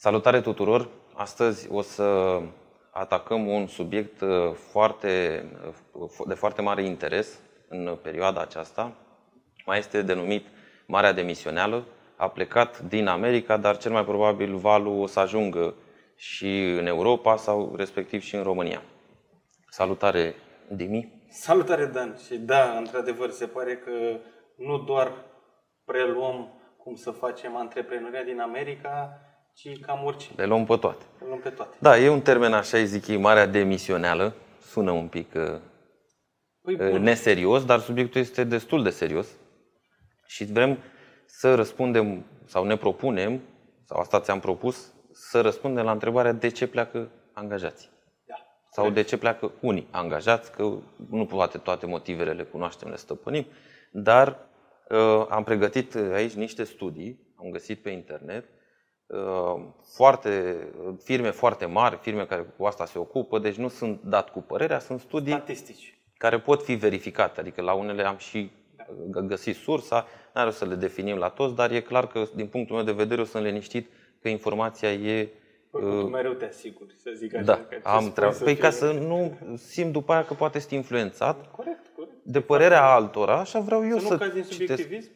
Salutare tuturor! Astăzi o să atacăm un subiect uh, foarte, uh, de foarte mare interes în perioada aceasta. Mai este denumit Marea Demisioneală. A plecat din America, dar cel mai probabil valul o să ajungă și în Europa sau respectiv și în România. Salutare, Dimi! Salutare, Dan! Și da, într-adevăr, se pare că nu doar preluăm cum să facem antreprenoria din America, ci cam orice. Le luăm pe toate. Le luăm pe toate. Da, e un termen așa, zic ei, marea demisioneală. Sună un pic uh, Păi uh, bun. neserios, dar subiectul este destul de serios. Și vrem să răspundem, sau ne propunem, sau asta ți-am propus, să răspundem la întrebarea de ce pleacă angajații. Da. Sau de ce pleacă unii angajați, că nu poate toate motivele le cunoaștem, le stăpânim, dar uh, am pregătit aici niște studii, am găsit pe internet, uh, foarte, firme foarte mari, firme care cu asta se ocupă, deci nu sunt dat cu părerea, sunt studii Statistici. care pot fi verificate, adică la unele am și uh, găsit sursa, nu are să le definim la toți, dar e clar că din punctul meu de vedere eu sunt liniștit că informația e Păi, uh, tu mereu te asiguri, să zic așa. da, că ce am spui treabă. să Păi fie- ca să nu simt după aia că poate să influențat Corect, corect. de părerea altora, așa vreau eu Să nu să cazi în citesc. subiectivism?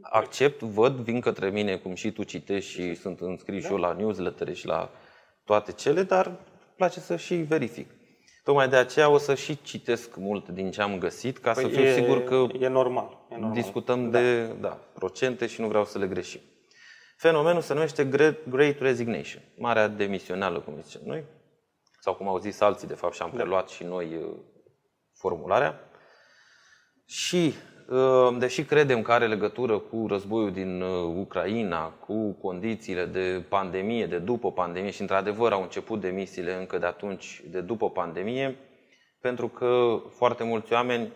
Accept, văd, vin către mine, cum și tu citești și sunt înscris și eu la newsletter și la toate cele, dar îmi place să și verific. Tocmai de aceea o să și citesc mult din ce am găsit, ca să Păi fiu e, sigur că E normal. E normal. discutăm de da, procente și nu vreau să le greșim. Fenomenul se numește Great, Great Resignation, marea demisională, cum zicem noi, sau cum au zis alții, de fapt, și am preluat și noi uh, formularea. Și, uh, deși credem că are legătură cu războiul din uh, Ucraina, cu condițiile de pandemie, de după pandemie, și într-adevăr au început demisiile încă de atunci, de după pandemie, pentru că foarte mulți oameni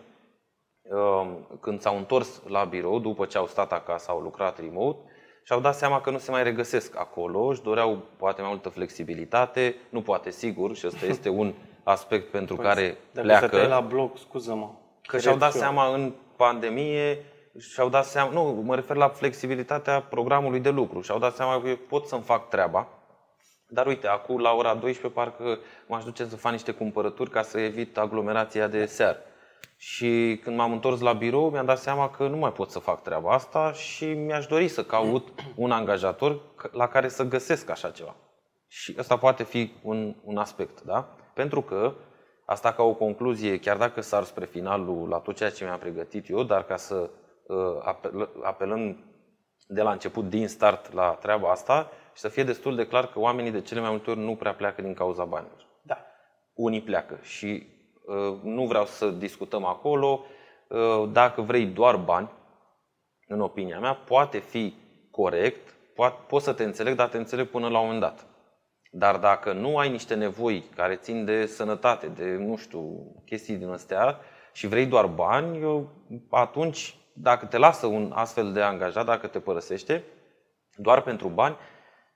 Um, când s-au întors la birou, după ce au stat acasă, au lucrat remote, și-au dat seama că nu se mai regăsesc acolo, își doreau poate mai multă flexibilitate, nu poate sigur, și ăsta este un aspect pentru care Păi, Dacă stăteai pleacă, la bloc, scuză-mă. că și-au dat Cred și eu. seama în pandemie, și-au dat seama, nu, mă refer la flexibilitatea programului de lucru, și-au dat seama că eu pot să-mi fac treaba, dar uite, acum la ora 12 parcă m-aș duce să fac niște cumpărături ca să evit aglomerația de seară. Și când m-am întors la birou, mi-am dat seama că nu mai pot să fac treaba asta și mi-aș dori să caut un angajator la care să găsesc așa ceva. Și ăsta poate fi un, un aspect, da? Pentru că, asta ca o concluzie, chiar dacă sar spre finalul la tot ceea ce mi-am pregătit eu, dar ca să uh, apel, apelăm de la început, din start, la treaba asta și să fie destul de clar că oamenii de cele mai multe ori nu prea pleacă din cauza banilor Da. unii pleacă și uh, nu vreau să discutăm acolo. Uh, dacă vrei doar bani, în opinia mea, poate fi corect, poate, pot să te înțeleg, dar te înțeleg până la un moment dat. Dar dacă nu ai niște nevoi care țin de sănătate, de, nu știu, chestii din astea și vrei doar bani, eu, atunci, dacă te lasă un astfel de angajat, dacă te părăsește, doar pentru bani,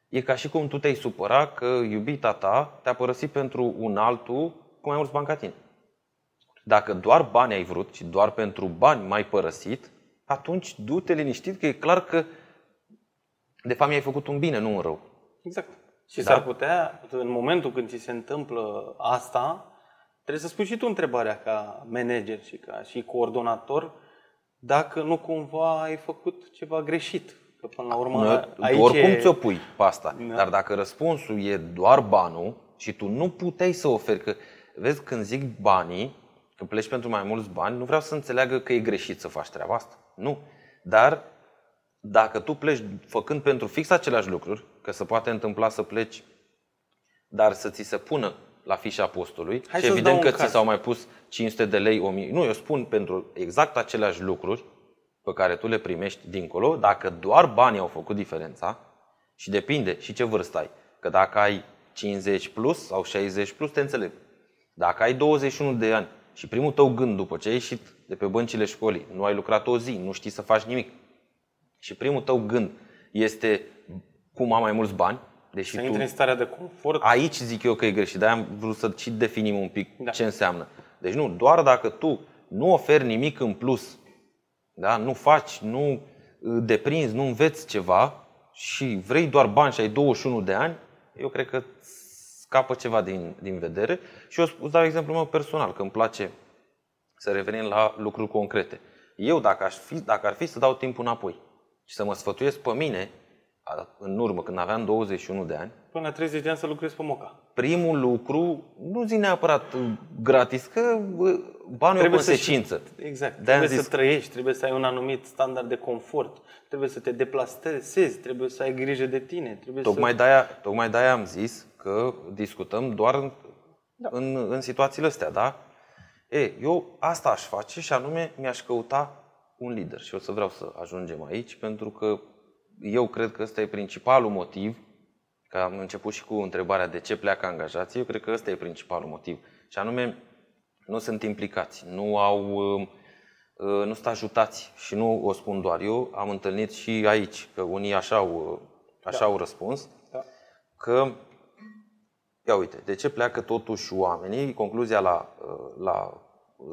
e ca și cum tu te-ai supăra că iubita ta te-a părăsit pentru un altul cu mai mulți bani ca tine. Dacă doar bani ai vrut și doar pentru bani m-ai părăsit, atunci du-te liniștit că e clar că de fapt mi-ai făcut un bine, nu un rău. Exact. Și Da. s-ar putea, în momentul când ți se întâmplă asta, trebuie să spui și tu întrebarea ca manager și ca și coordonator, dacă nu cumva ai făcut ceva greșit. Că până la urmă, Nu, aici tu oricum e- ți-o pui pe asta. Da. Dar dacă răspunsul e doar banul și tu nu puteai să oferi, că vezi când zic banii, că pleci pentru mai mulți bani, nu vreau să înțeleagă că e greșit să faci treaba asta. Nu. Dar dacă tu pleci făcând pentru fix aceleași lucruri, că se poate întâmpla să pleci, dar să ți se pună la fișa postului Hai și să-ți evident dau că un ți caz. s-au mai pus 500 de lei, 1000. Nu, eu spun pentru exact aceleași lucruri pe care tu le primești dincolo, dacă doar banii au făcut diferența și depinde și ce vârstă ai. Că dacă ai 50 plus sau 60 plus, te înțeleg. Dacă ai 21 de ani și primul tău gând după ce ai ieșit de pe băncile școlii, nu ai lucrat o zi, nu știi să faci nimic, și primul tău gând este cum am mai mulți bani, deși să tu intri în starea de confort. Aici zic eu că e greșit, de-aia am vrut să și definim un pic Da. ce înseamnă. Deci nu, doar dacă tu nu oferi nimic în plus, da? nu faci, nu uh, deprinzi, nu înveți ceva și vrei doar bani și ai 21 de ani, eu cred că scapă ceva din, din vedere. Și eu îți dau exemplu meu personal, că îmi place să revenim la lucruri concrete. Eu, dacă, aș fi, dacă ar fi să dau timpul înapoi și să mă sfătuiesc pe mine, în urmă, când aveam 21 de ani, Până la 30 de ani să lucrezi pe moca. primul lucru, nu zic neapărat uh, gratis, că uh, banul e o să consecință. Exact. De-aia am trebuie zis- să trăiești, trebuie să ai un anumit standard de confort, trebuie să te deplasezi, trebuie să ai grijă de tine, trebuie Tocmai să... de-aia, tocmai de-aia am zis că discutăm doar în, da. în, în situațiile astea, da? E, eu asta aș face și anume mi-aș căuta un lider și o să vreau să ajungem aici pentru că eu cred că ăsta e principalul motiv că am început și cu întrebarea de ce pleacă angajații, eu cred că ăsta e principalul motiv. Și anume, nu sunt implicați, nu au, uh, uh, nu sunt ajutați și nu o spun doar eu, am întâlnit și aici, că unii așa au, uh, așa Da. au răspuns, Da. că, ia uite, de ce pleacă totuși oamenii? Concluzia la, uh, la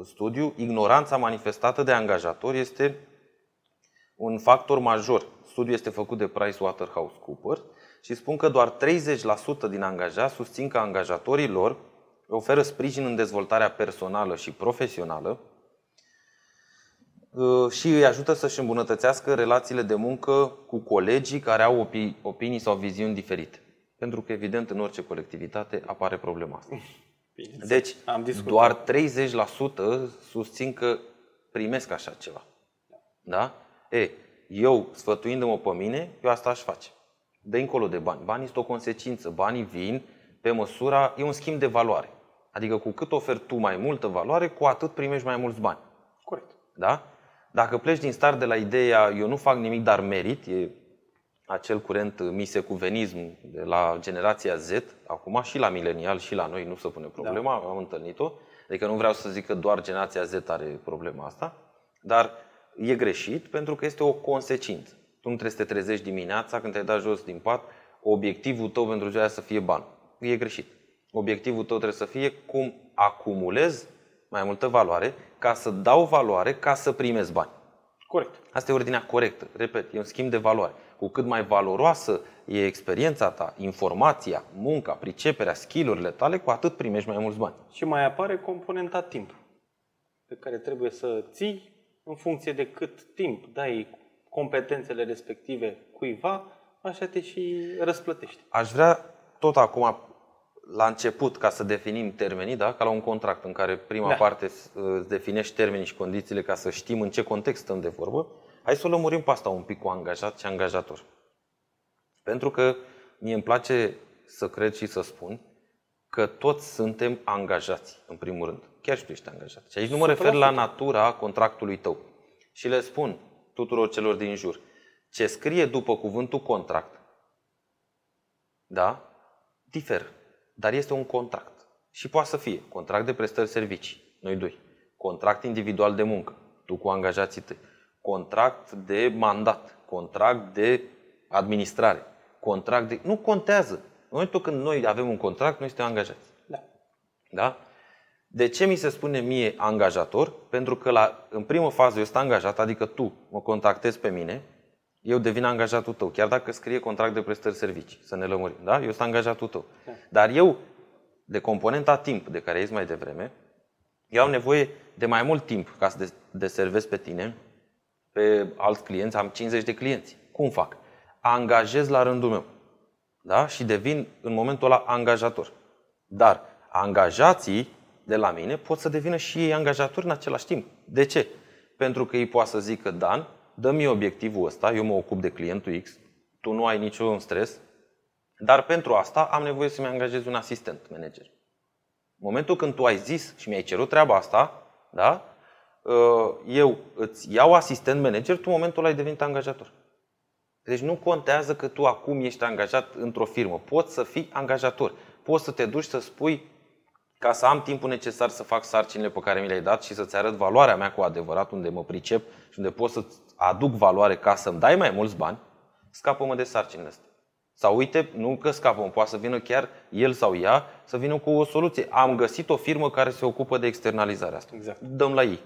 studiu, ignoranța manifestată de angajatori este un factor major. Studiul este făcut de PricewaterhouseCoopers și spun că doar 30% din angajați susțin că angajatorii lor oferă sprijin în dezvoltarea personală și profesională uh, și îi ajută să-și îmbunătățească relațiile de muncă cu colegii care au opi- opinii sau viziuni diferite. Pentru că, evident, în orice colectivitate apare problema asta. Bine. Deci, Am discutat. doar 30% susțin că primesc așa ceva. Da? E, eu, sfătuindu-mă pe mine, eu asta aș face. De încolo de bani. Banii sunt o consecință. Banii vin pe măsura, e un schimb de valoare. Adică cu cât oferi tu mai multă valoare, cu atât primești mai mulți bani. Corect. Da? Dacă pleci din start de la ideea eu nu fac nimic, dar merit, e acel curent misecuvenism de la generația Z, acum și la milenial și la noi nu se pune problema, da. am întâlnit-o. Adică nu vreau să zic că doar generația Z are problema asta, dar e greșit pentru că este o consecință. Tu nu trebuie să te trezești dimineața când te-ai dat jos din pat, obiectivul tău pentru ziua aia să fie bani. E greșit. Obiectivul tău trebuie să fie cum acumulez mai multă valoare ca să dau valoare ca să primesc bani. Corect. Asta e ordinea corectă. Repet, e un schimb de valoare. Cu cât mai valoroasă e experiența ta, informația, munca, priceperea, skillurile tale, cu atât primești mai mulți bani. Și mai apare componenta timp, pe care trebuie să ții în funcție de cât timp dai competențele respective cuiva, așa te și răsplătești. Aș vrea tot acum, la început, ca să definim termenii, da? ca la un contract în care prima Da. parte îți definești termenii și condițiile ca să știm în ce context stăm de vorbă, hai să o lămurim pe asta un pic cu angajat și angajator. Pentru că mie îmi place să cred și să spun că toți suntem angajați, în primul rând. Chiar și tu ești angajat. Și aici nu mă refer la natura contractului tău. Și le spun tuturor celor din jur, ce scrie după cuvântul contract, da, diferă. Dar este un contract. Și poate să fie contract de prestări servicii, noi doi. Contract individual de muncă, tu cu angajații tăi. Contract de mandat, contract de administrare, contract de... Nu contează. În momentul când noi avem un contract, noi suntem angajați. Da. Da? De ce mi se spune mie angajator? Pentru că la, în primă fază eu sunt angajat, adică tu mă contactezi pe mine, eu devin angajatul tău, chiar dacă scrie contract de prestări servicii, să ne lămurim. Da? Eu sunt angajatul tău. Dar eu, de componenta timp de care ai zis mai devreme, eu am nevoie de mai mult timp ca să des- deservesc pe tine, pe alți clienți, am 50 de clienți. Cum fac? Angajez la rândul meu. Da? Și devin în momentul ăla angajator. Dar angajații de la mine pot să devină și ei angajatori în același timp. De ce? Pentru că ei poate să zică, Dan, dă-mi obiectivul ăsta, eu mă ocup de clientul X, tu nu ai niciun stres, dar pentru asta am nevoie să-mi angajez un asistent manager. În momentul când tu ai zis și mi-ai cerut treaba asta, da? Uh, eu îți iau asistent manager, tu în momentul ăla ai devenit angajator. Deci nu contează că tu acum ești angajat într-o firmă. Poți să fii angajator. Poți să te duci să spui ca să am timpul necesar să fac sarcinile pe care mi le-ai dat și să-ți arăt valoarea mea cu adevărat, unde mă pricep și unde pot să-ți aduc valoare ca să-mi dai mai mulți bani, scapă-mă de sarcinile astea. Sau uite, nu că scapă poate să vină chiar el sau ea să vină cu o soluție. Am găsit o firmă care se ocupă de externalizarea asta. Exact. Dăm la ei.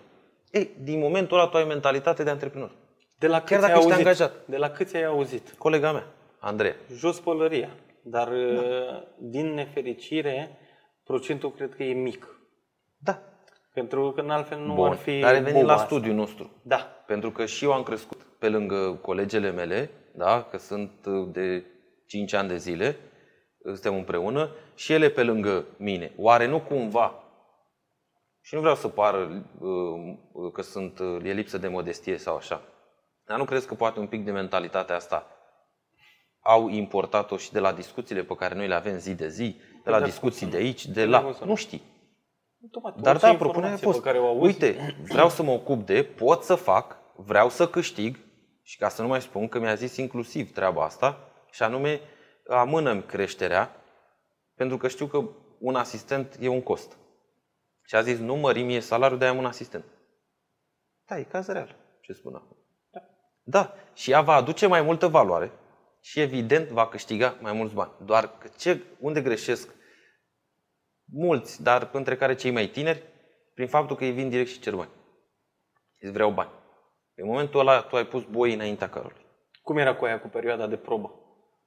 Ei, din momentul ăla tu ai mentalitate de antreprenor. De la câți Chiar dacă ai ești auzit? angajat. De la câți ai auzit? Colega mea. Andrei. Jos pălăria. Dar, da. din nefericire, procentul cred că e mic. Da. Pentru că în altfel nu Bun. ar fi Dar revenim boba la asta. studiul nostru. Da. Pentru că și eu am crescut pe lângă colegele mele, da, că sunt uh, de 5 ani de zile, uh, suntem împreună, și ele pe lângă mine. Oare nu cumva, și nu vreau să pară uh, că sunt, uh, e lipsă de modestie sau așa, dar nu crezi că poate un pic de mentalitatea asta au importat-o și de la discuțiile pe care noi le avem zi de zi, de la Da, discuții de aici, de cum la... să nu? Nu știi. Automat, Dar orice da, propunerea a informație fost, pe care o auzi, uite, vreau să mă ocup de, pot să fac, vreau să câștig și ca să nu mai spun că mi-a zis inclusiv treaba asta și anume amână creșterea pentru că știu că un asistent e un cost. Și a zis, nu mări mie salariul de a am un asistent. Da, e caz real, ce spun acum. Da. Da, și ea va aduce mai multă valoare și evident va câștiga mai mulți bani. Doar că ce, unde greșesc mulți, dar între care cei mai tineri, prin faptul că ei vin direct și cer bani. Îți vreau bani. În momentul ăla tu ai pus boi înaintea carului. Cum era cu aia cu perioada de probă?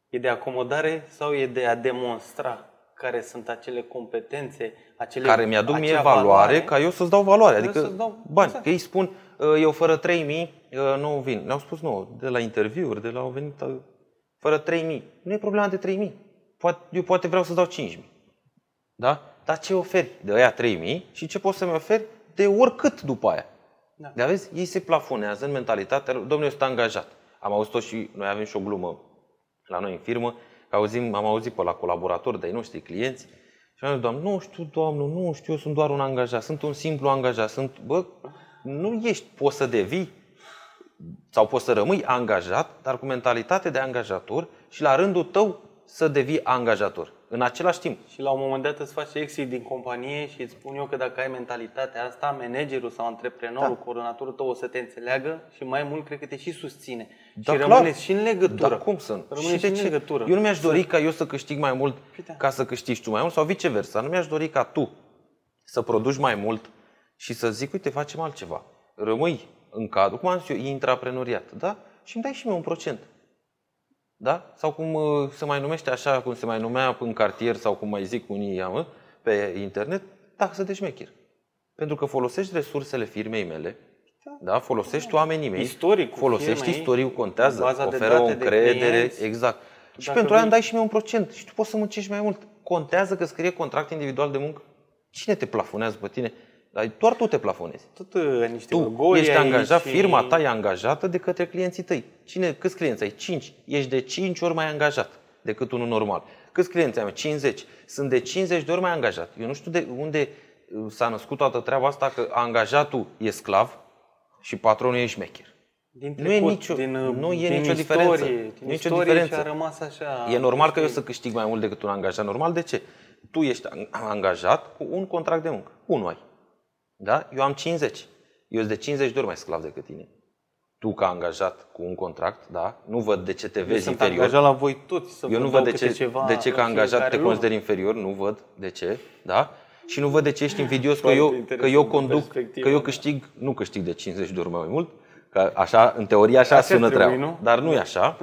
E de acomodare sau e de a demonstra care sunt acele competențe, acele Care mi-aduc mie acea valoare ca eu să-ți dau valoare. Trebuie Adică să-ți dau- bani. exact. Că ei spun, "Uh, eu fără 3000 uh, nu vin. Ne-au spus nu, de la interviuri, de la au venit uh, fără 3000. Nu e problema de 3000. Poate, eu poate vreau să dau 5000. Da? Dar ce oferi de aia 3000 și ce poți să-mi oferi de oricât după aia. Da. Dar vezi, ei se plafonează în mentalitatea, lor. domnule, eu sunt angajat. Am auzit-o și noi avem și o glumă la noi în firmă, că auzim, am auzit pe la colaboratori de-ai noștri, clienți, și am zis, doamnă, nu știu, doamnă, nu știu, eu sunt doar un angajat, sunt un simplu angajat, sunt, bă, nu ești, poți să devii sau poți să rămâi angajat, dar cu mentalitate de angajator și la rândul tău să devii angajator. În același timp. Și la un moment dat îți faci exit din companie și îți spun eu că dacă ai mentalitatea asta, managerul sau antreprenorul, da. coordonatorul tău o să te înțeleagă și mai mult cred că te și susține. Da, și clar. rămâneți și în legătură. Dar cum să nu? Rămâneți și, de în ce? legătură. Eu nu mi-aș dori ca eu să câștig mai mult Păi da. ca să câștigi tu mai mult sau viceversa. Nu mi-aș dori ca tu să produci mai mult și să zic, uite, facem altceva. Rămâi în cadru, cum am zis eu, intraprenoriat, da? Și îmi dai și mie un procent. Da? Sau cum uh, se mai numește așa, cum se mai numea în cartier sau cum mai zic unii ea, mă, pe internet, taxă de șmecher. Pentru că folosești resursele firmei mele, da? Folosești oamenii mei, Istoricul folosești firmei, istoricul, contează, baza de oferă o date de încredere, clienți. exact. Și Dacă pentru aia îmi vii- dai și mie un procent și tu poți să muncești mai mult. Contează că scrie contract individual de muncă. Cine te plafonează pe tine? Dar doar tu te plafonezi. Tot uh, niște Tu orgolii ești aici angajat, și- firma ta e angajată de către clienții tăi. Cine, câți clienți ai? 5. Ești de 5 ori mai angajat decât unul normal. Câți clienți ai? 50. Sunt de 50 de ori mai angajat. Eu nu știu de unde uh, s-a născut toată treaba asta că angajatul e sclav și patronul e șmecher. Din Nu e trecut, nicio- din, uh, nu e din nicio istorie, diferență. Din Nu e nicio istorie diferență. și a rămas așa. E normal că eu să câștig mai mult decât un angajat normal. De ce? Tu ești an- angajat cu un contract de muncă. Unul ai. Da? Eu am 50. Eu sunt de 50 de ori mai sclav decât tine. Tu ca angajat cu un contract, da? Nu văd de ce te Eu vezi sunt inferior. angajat la voi toți să Eu vă nu dau văd de câte ce, ceva de ce în ca angajat fiecare te lună. consideri inferior, nu văd de ce, da? Și nu văd de ce ești invidios că Foarte eu, că interesant eu din conduc, perspectiva că eu mea. câștig, nu câștig de 50 de ori mai mult, că așa, în teorie așa, Așa sună trebuie, treaba, nu? dar nu e așa.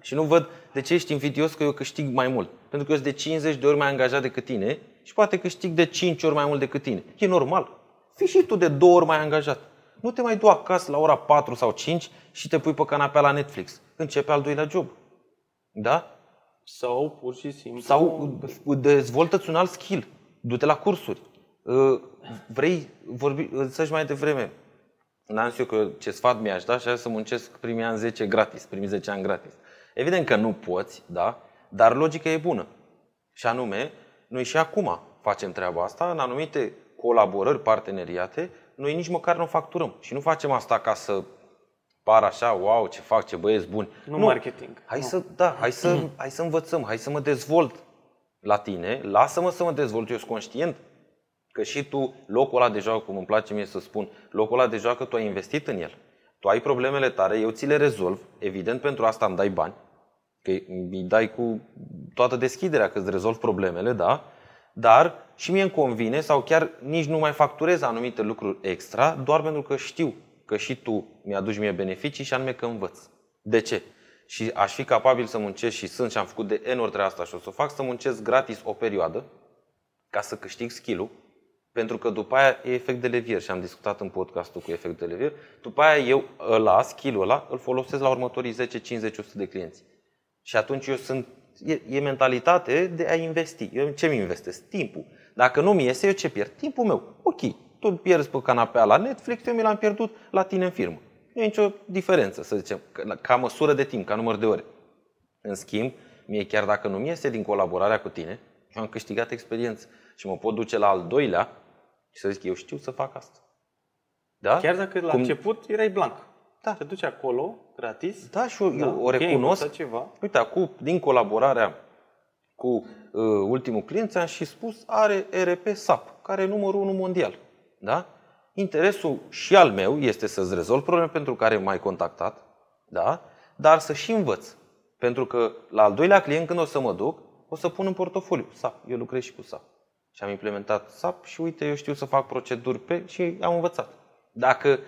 Și nu văd de ce ești invidios că eu câștig mai mult. Pentru că eu sunt de 50 de ori mai angajat decât tine și poate câștig de 5 ori mai mult decât tine. E normal. Fii și tu de două ori mai angajat. Nu te mai du acasă la ora 4 sau 5 și te pui pe canapea la Netflix. Începe al doilea job. Da? Sau pur și simplu... Sau dezvoltă-ți un alt skill. Du-te la cursuri. Uh, Vrei vorbi, să-și mai devreme. N-am zis eu că ce sfat mi-aș da și aș să muncesc primii ani 10 gratis, primii 10 ani gratis. Evident că nu poți, da? Dar logica e bună. Și anume, noi și acum facem treaba asta, în anumite colaborări, parteneriate, noi nici măcar nu facturăm. Și nu facem asta ca să par așa, wow, ce fac, ce băieți buni. Nu marketing. Hai să, da, hai să, hai să învățăm, hai să mă dezvolt la tine, lasă-mă să mă dezvolt, eu sunt conștient că și tu, locul ăla de joacă, cum îmi place mie să spun, locul ăla de joacă, tu ai investit în el. Tu ai problemele tale, eu ți le rezolv, evident pentru asta îmi dai bani, că îi dai cu toată deschiderea că îți rezolv problemele, da? Dar și mie îmi convine sau chiar nici nu mai facturez anumite lucruri extra, doar pentru că știu că și tu mi-aduci mie beneficii și anume că învăț. De ce? și aș fi capabil să muncesc și sunt și am făcut de N ori de asta și o să o fac, să muncesc gratis o perioadă ca să câștig skill pentru că după aia e efect de levier și am discutat în podcastul cu efect de levier. După aia eu ăla, skill-ul ăla, îl folosesc la următorii 10, 50, 100 de clienți. Și atunci eu sunt, e, e mentalitate de a investi. Eu ce mi investesc? Timpul. Dacă nu mi iese, eu ce pierd? Timpul meu. Ok, tu pierzi pe canapea la Netflix, eu mi l-am pierdut la tine în firmă. Nu e nicio diferență, să zicem, ca măsură de timp, ca număr de ore. În schimb, mie chiar dacă nu mi iese din colaborarea cu tine, eu am câștigat experiență și mă pot duce la al doilea și să zic, eu știu să fac asta. Da? Chiar dacă la Cum... început erai blanc. Da. Te duci acolo, gratis. Da, și eu, da, o recunosc. Ceva. Uite, acum, din colaborarea cu uh, ultimul client, am și spus, are RP SAP, care e numărul 1 mondial. Da? Interesul și al meu este să-ți rezolv probleme pentru care m-ai contactat, da? dar să și învăț. Pentru că la al doilea client, când o să mă duc, o să pun în portofoliu SAP. Eu lucrez și cu SAP. Și am implementat SAP și uite, eu știu să fac proceduri pe și am învățat. Dacă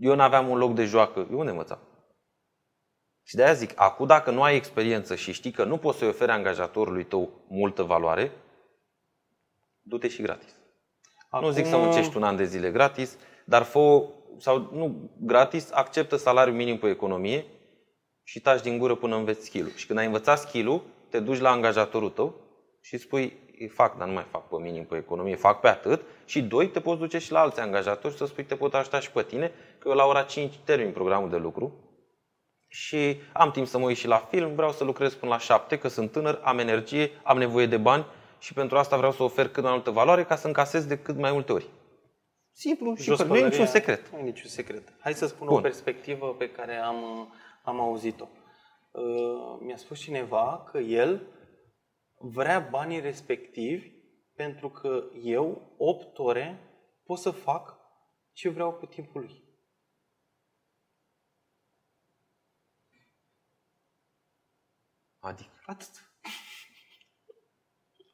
eu nu aveam un loc de joacă, eu unde învățam? Și de aia zic, acum dacă nu ai experiență și știi că nu poți să-i oferi angajatorului tău multă valoare, du-te și gratis. Acum... Nu zic să muncești un an de zile gratis, dar fă sau nu gratis, acceptă salariul minim pe economie și taci din gură până înveți skill Și când ai învățat skill te duci la angajatorul tău și spui, fac, dar nu mai fac pe minim pe economie, fac pe atât. Și doi, te poți duce și la alți angajatori și să spui, te pot ajuta și pe tine, că eu la ora 5 termin programul de lucru și am timp să mă uit și la film, vreau să lucrez până la 7, că sunt tânăr, am energie, am nevoie de bani și pentru asta vreau să ofer cât mai multă valoare ca să încasez de cât mai multe ori. Simplu și nu e niciun secret. Nu e niciun secret. Hai să spun Bun. o perspectivă pe care am, am auzit-o. Uh, mi-a spus cineva că el vrea banii respectivi pentru că eu, 8 ore, pot să fac ce vreau cu timpul lui. Adică? Atât.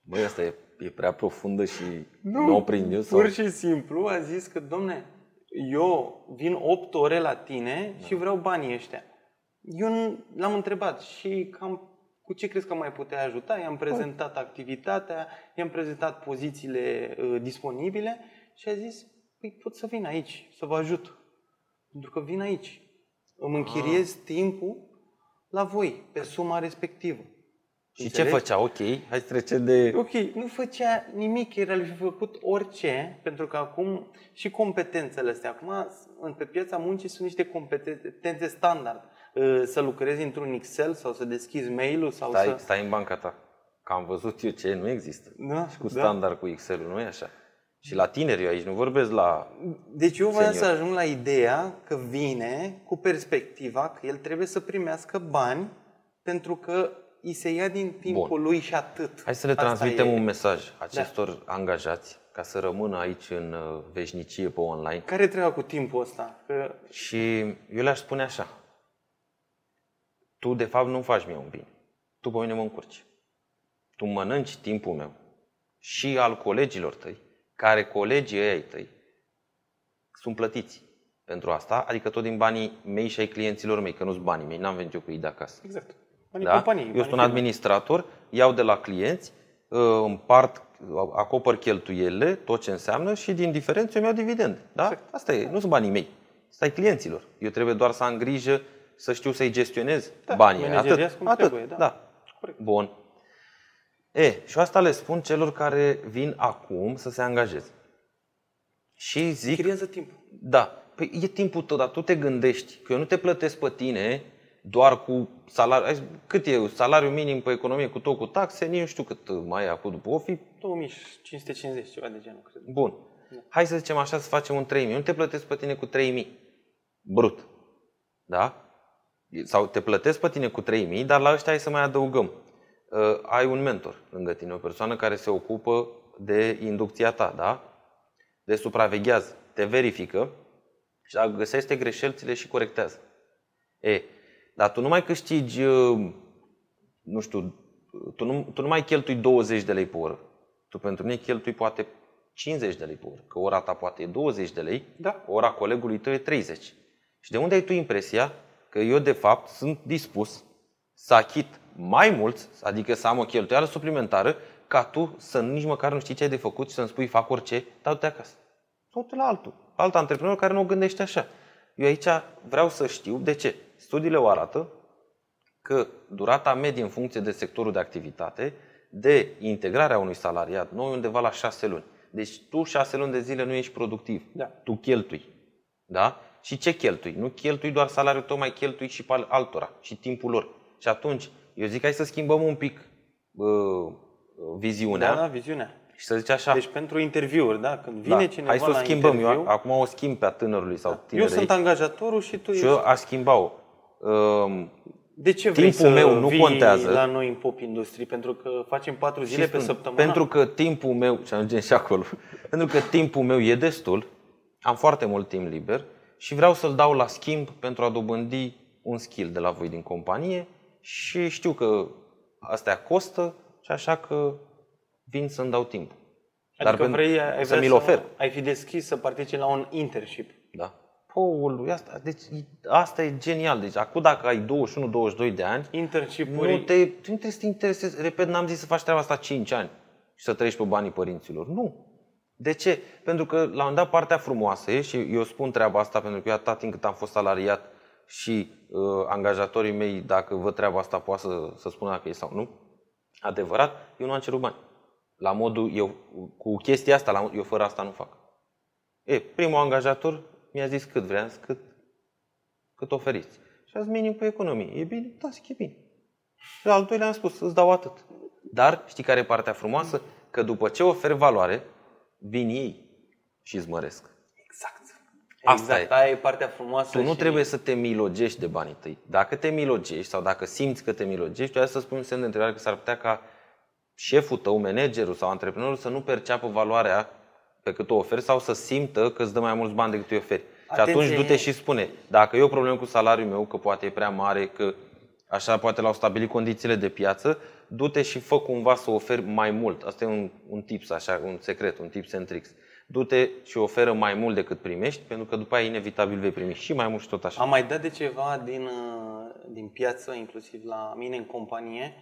Băi, asta e, e prea profundă și nu, nu o prind eu? Sau? Pur și simplu a zis că, domne, eu vin 8 ore la tine da. și vreau banii ăștia. Eu l-am întrebat și cam cu ce crezi că mai putea ajuta? I-am prezentat activitatea, i-am prezentat pozițiile uh, disponibile și a zis, păi pot să vin aici, să vă ajut. Pentru că vin aici. Îmi închiriez ah. timpul la voi, pe suma respectivă. Și Înțelegi? ce făcea? Ok, hai să trecem de... Ok, nu făcea nimic, el ar fi făcut orice, pentru că acum și competențele astea, acum pe piața muncii sunt niște competențe standard. Uh, să lucrezi într-un Excel sau să deschizi mail-ul sau stai, să... Stai în banca ta. Că am văzut eu ce nu există. Da, cu da. standard cu Excel-ul, nu e așa? Și la tineri eu aici nu vorbesc la Deci eu vreau să ajung la ideea că vine cu perspectiva că el trebuie să primească bani pentru că îi se ia din timpul Bun. lui și atât. Hai să le Asta transmitem e... un mesaj acestor da. angajați ca să rămână aici în uh, veșnicie pe online. Care treaba cu timpul ăsta? Că... Și eu le-aș spune așa tu de fapt nu faci mie un bine. Tu pe mine mă încurci. Tu mănânci timpul meu și al colegilor tăi, care colegii ei tăi sunt plătiți pentru asta, adică tot din banii mei și ai clienților mei, că nu sunt banii mei, n-am venit eu cu ei de acasă. Exact. Banii da? companii, eu sunt un administrator, iau de la clienți, uh, împart, acopăr cheltuielile, tot ce înseamnă și din diferență eu mi iau dividend. Da? Exact. Asta e, nu sunt banii mei. Asta e clienților. Eu trebuie doar să am grijă să știu să-i gestionez da, banii. Atât. Cum atât. Trebuie, da. da. Corect. Bun. E, și asta le spun celor care vin acum să se angajeze. Și zic... Creează timp. Da. Păi e timpul tău, dar tu te gândești că eu nu te plătesc pe tine doar cu salariu. Cât e salariul minim pe economie cu tot cu taxe? Nici nu știu cât mai e acum după o fi. 2550, ceva de genul, cred. Bun. Da. Hai să zicem așa, să facem un 3000. Nu te plătesc pe tine cu 3000. Brut. Da? Sau te plătesc pe tine cu 3000, dar la ăștia ai să mai adăugăm. Uh, ai un mentor lângă tine, o persoană care se ocupă de inducția ta, da? De supraveghează, te verifică și găsește greșelțile și corectează. E, dar tu nu mai câștigi, uh, nu știu, tu nu, tu nu mai cheltui 20 de lei pe oră. Tu pentru mine cheltui poate 50 de lei pe oră. Că ora ta poate e 20 de lei, da. ora colegului tău e 30. Și de unde ai tu impresia că eu de fapt sunt dispus să achit mai mult, adică să am o cheltuială suplimentară, ca tu să nici măcar nu știi ce ai de făcut și să-mi spui fac orice, dau te acasă. Sau te la altul. Alt antreprenor care nu o gândește așa. Eu aici vreau să știu de ce. Studiile o arată că durata medie în funcție de sectorul de activitate de integrarea unui salariat nou e undeva la șase luni. Deci tu șase luni de zile nu ești productiv. Da. Tu cheltui. Da? Și ce cheltui? Nu cheltui doar salariul tău, mai cheltui și pe altora și timpul lor. Și atunci, eu zic hai să schimbăm un pic uh, viziunea. Da, da, viziunea. Și să zici așa. Deci pentru interviuri, da? Când vine da, cineva hai să o la schimbăm. interviu, Eu acum o schimb pe a tânărului sau eu tinerei. sunt angajatorul și tu și ești... eu aș schimba-o. Um, De ce vrei timpul să meu nu vii contează. la noi în pop industrie? Pentru că facem patru zile și pe spun, săptămână? Pentru că timpul meu, și ajungem și acolo, pentru că timpul meu e destul, am foarte mult timp liber și vreau să-l dau la schimb pentru a dobândi un skill de la voi din companie și știu că astea costă și așa că vin să-mi dau timp. Adică pentru- vrei, ai să vrea mi-l ofer. Ai fi deschis să participi la un internship. Da. Paul, asta, deci, asta e genial. Deci, acum dacă ai 21-22 de ani, Internship-uri... nu te, tu nu trebuie să te interesezi. Repet, n-am zis să faci treaba asta 5 ani și să trăiești pe banii părinților. Nu. De ce? Pentru că la un moment dat partea frumoasă e, și eu spun treaba asta pentru că eu atât timp cât am fost salariat și uh, angajatorii mei, dacă văd treaba asta, poate să, să spună dacă e sau nu. Adevărat, eu nu am cerut bani. La modul, eu cu chestia asta, la, eu fără asta nu fac. E, primul angajator mi-a zis cât vrea, cât, cât oferiți. Și a zis minim pe economie. E bine? Da, zic, e bine. Și al doilea am spus, îți dau atât. Dar știi care e partea frumoasă? Că după ce oferi valoare, vin ei și îți măresc. Exact. Asta exact. e. Aia e partea frumoasă. Tu nu și... trebuie să te milogești de banii tăi. Dacă te milogești sau dacă simți că te milogești, tu hai să spui un semn de întrebare că s-ar putea ca șeful tău, managerul sau antreprenorul să nu perceapă valoarea pe cât o oferi sau să simtă că îți dă mai mulți bani decât îi oferi. Și Atenție! atunci du-te și spune, dacă e o problemă cu salariul meu, că poate e prea mare, că așa poate l-au stabilit condițiile de piață, du-te și fă cumva să oferi mai mult. Asta e un, un tips, așa, un secret, un tips and tricks. Du-te și oferă mai mult decât primești, pentru că după aia inevitabil vei primi și mai mult și tot așa. Am mai dat de ceva din, uh, din piață, inclusiv la mine în companie,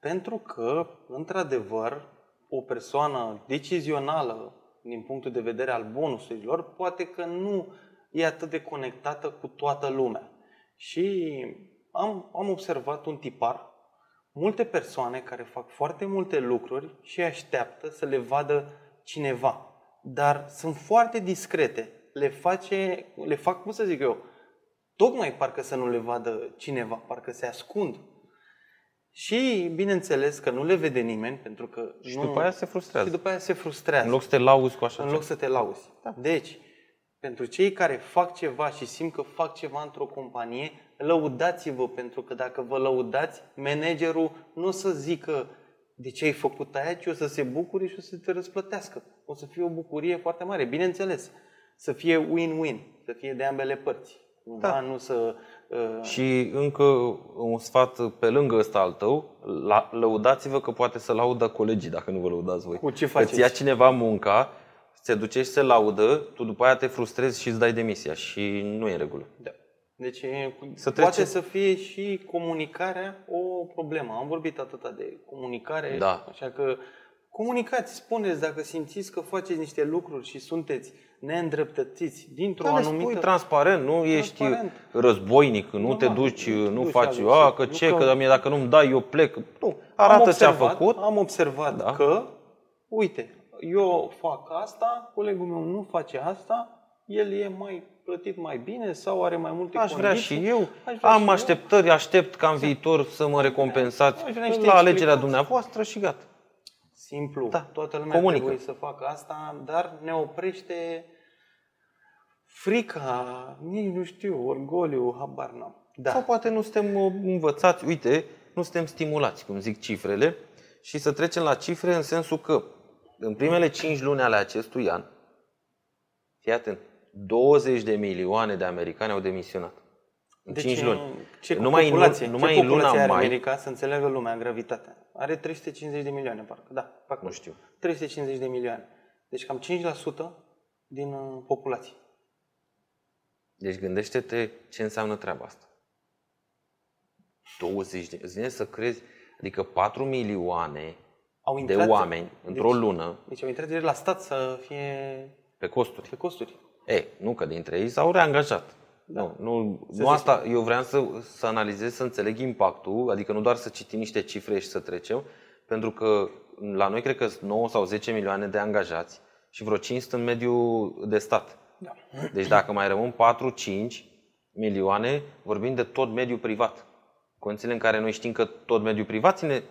pentru că, într-adevăr, o persoană decizională din punctul de vedere al bonusurilor, poate că nu e atât de conectată cu toată lumea. Și am, am observat un tipar, multe persoane care fac foarte multe lucruri și așteaptă să le vadă cineva, dar sunt foarte discrete. Le, face, le fac, cum să zic eu, tocmai parcă să nu le vadă cineva, parcă se ascund. Și bineînțeles că nu le vede nimeni, pentru că Și nu, după aia se frustrează. și după aia se frustrează În loc să te lauzi cu așa în ceva. loc să te lauzi. Da. Deci, pentru cei care fac ceva și simt că fac ceva într-o companie, lăudați-vă, pentru că dacă vă lăudați, managerul nu o să zică de ce ai făcut aia, ci o să se bucure și o să te răsplătească. O să fie o bucurie foarte mare, bineînțeles. Să fie win-win, să fie de ambele părți. Cumva Da. nu să... Uh, Și încă un sfat pe lângă ăsta al tău, la, lăudați-vă că poate să laudă colegii dacă nu vă lăudați voi. Cu ce Îți faceți? ia cineva munca, se duce și se laudă, tu după aia te frustrezi și îți dai demisia și nu e în regulă. Da. Deci e- Să poate trece- să fie și comunicarea o problemă. Am vorbit atâta de comunicare, Da. așa că comunicați, spuneți dacă simțiți că faceți niște lucruri și sunteți neîndreptățiți dintr-o Dar le anumită... spui transparent, nu ești Transparent. războinic, nu Nu, te da, duci, nu nu duci faci, alul a, și- că nu ce, că- că mie dacă nu-mi dai, eu plec. Nu, Am arată ce a observat- făcut. Am observat Da. că, uite, eu fac asta, colegul meu nu face asta, el e mai plătit mai bine sau are mai multe Aș vrea condiții. și eu. Aș vrea Am și eu. așteptări, aștept ca în viitor să mă recompensați Aș vrea niște la alegerea explicații. dumneavoastră și gata. Simplu. Da. Toată lumea Comunică. trebuie să facă asta, dar ne oprește frica, nici nu știu, orgoliu, habar n-am. Da. Sau poate nu suntem uh, învățați, uite, nu suntem stimulați, cum zic cifrele, și să trecem la cifre în sensul că în primele 5 luni ale acestui an, fii atent, 20 de milioane de americani au demisionat. În Deci, 5 luni. Ce numai în, populație, lu- ce numai în luna populație are mai, America, să înțeleagă lumea gravitatea. Are 350 de milioane, parcă. Da, parcă. nu știu. 350 de milioane. Deci cam 5% din uh, populație. Deci gândește-te ce înseamnă treaba asta. 20 de Îți vine să crezi, adică 4 milioane Au de intrat, oameni într-o deci, lună Deci au intrat direct la stat să fie pe costuri. pe costuri. E, nu că dintre ei s-au reangajat. Da. Nu, nu, nu asta, eu vreau să, să analizez, să înțeleg impactul, adică nu doar să citim niște cifre și să trecem, pentru că la noi cred că sunt 9 sau 10 milioane de angajați și vreo 5 sunt în mediul de stat. Da. Deci dacă mai rămân 4-5 milioane, vorbim de tot mediul privat. Condițiile în care noi știm că tot mediul privat ține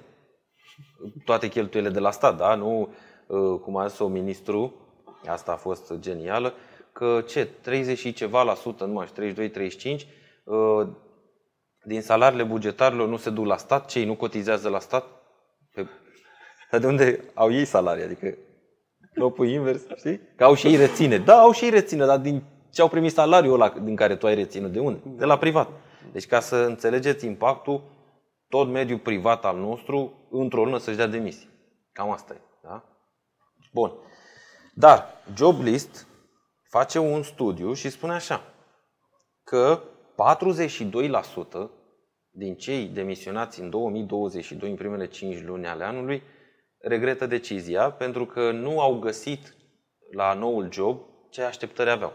toate cheltuielile de la stat, da? Nu, uh, cum a zis-o ministru, asta a fost genială, că ce, 30 și ceva la sută, nu mai știu, 32-35, uh, din salariile bugetarilor nu se duc la stat, cei nu cotizează la stat? Pe... Dar de unde au ei salarii? Adică lopul invers, știi? Că au și ei reține. Da, au și ei reține, dar din ce au primit salariul ăla din care tu ai reținut? De unde? De la privat. Deci ca să înțelegeți impactul, tot mediul privat al nostru, într-o lună să-și dea demisia. Cam asta e. Da? Bun. Dar JobList face un studiu și spune așa, că 42% din cei demisionați în 2022, în primele 5 luni ale anului, regretă decizia pentru că nu au găsit la noul job ce așteptări aveau.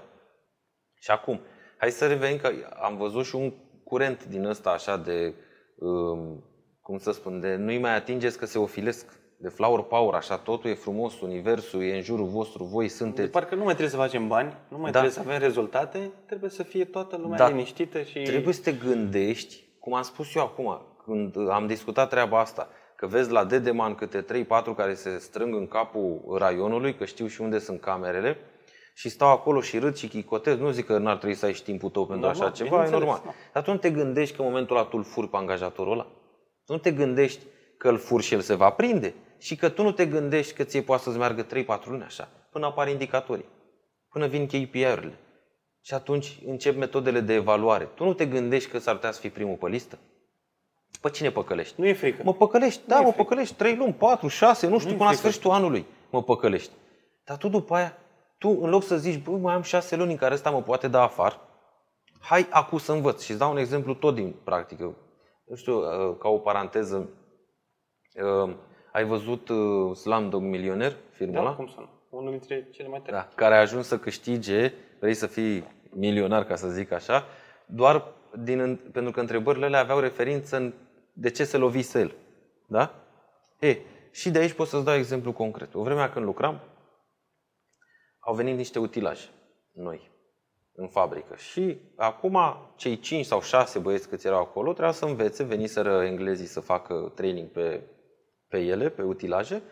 Și acum, hai să revenim că am văzut și un curent din ăsta așa de, um, cum să spun, de nu-i mai atingeți că se ofilesc, de flower power, așa, totul e frumos, universul e în jurul vostru, voi De sunteți. parcă nu mai trebuie să facem bani, nu mai Da. trebuie să avem rezultate, trebuie să fie toată lumea Da. liniștită și... Trebuie să te gândești, cum am spus eu acum, când am discutat treaba asta, că vezi la Dedeman câte 3-4 care se strâng în capul raionului, că știu și unde sunt camerele, și stau acolo și râd și chicotez. Nu zic că n-ar trebui să ai și timpul tău pentru Normal, așa ceva, e bineînțeles, normal. da. Dar tu nu te gândești că în momentul ăla tu îl furi pe angajatorul ăla? Tu nu te gândești că îl furi și el se va prinde? Și că tu nu te gândești că ție poate să-ți meargă 3-4 luni așa, până apar indicatorii, până vin KPI-urile. Și atunci încep metodele de evaluare. Tu nu te gândești că s-ar putea să fii primul pe listă? Pe cine păcălești? Nu e frică. Mă păcălești, da, e mă frică. păcălești, 3 luni, 4, 6, nu știu, Nu-i până la frică. sfârșitul anului mă păcălești. Dar tu după aia, tu în loc să zici, bă, mai am 6 luni în care ăsta mă poate da afară, hai acum să învăț. Și îți dau un exemplu tot din practică. Nu știu, uh, ca o paranteză, uh, ai văzut uh, Slumdog Milioner, filmul Da, ăla? cum să nu? Unul dintre cele mai tari. Da, care a ajuns să câștige, vrei să fii milionar, ca să zic așa, doar din, pentru că întrebările alea aveau referință în de ce se lovise el. Da? E, și de aici pot să-ți dau exemplu concret. O vremea când lucram, au venit niște utilaje noi în fabrică. Și acum cei 5 sau 6 băieți câți erau acolo trebuia să învețe, veniseră englezii să facă training pe, pe ele, pe utilaje.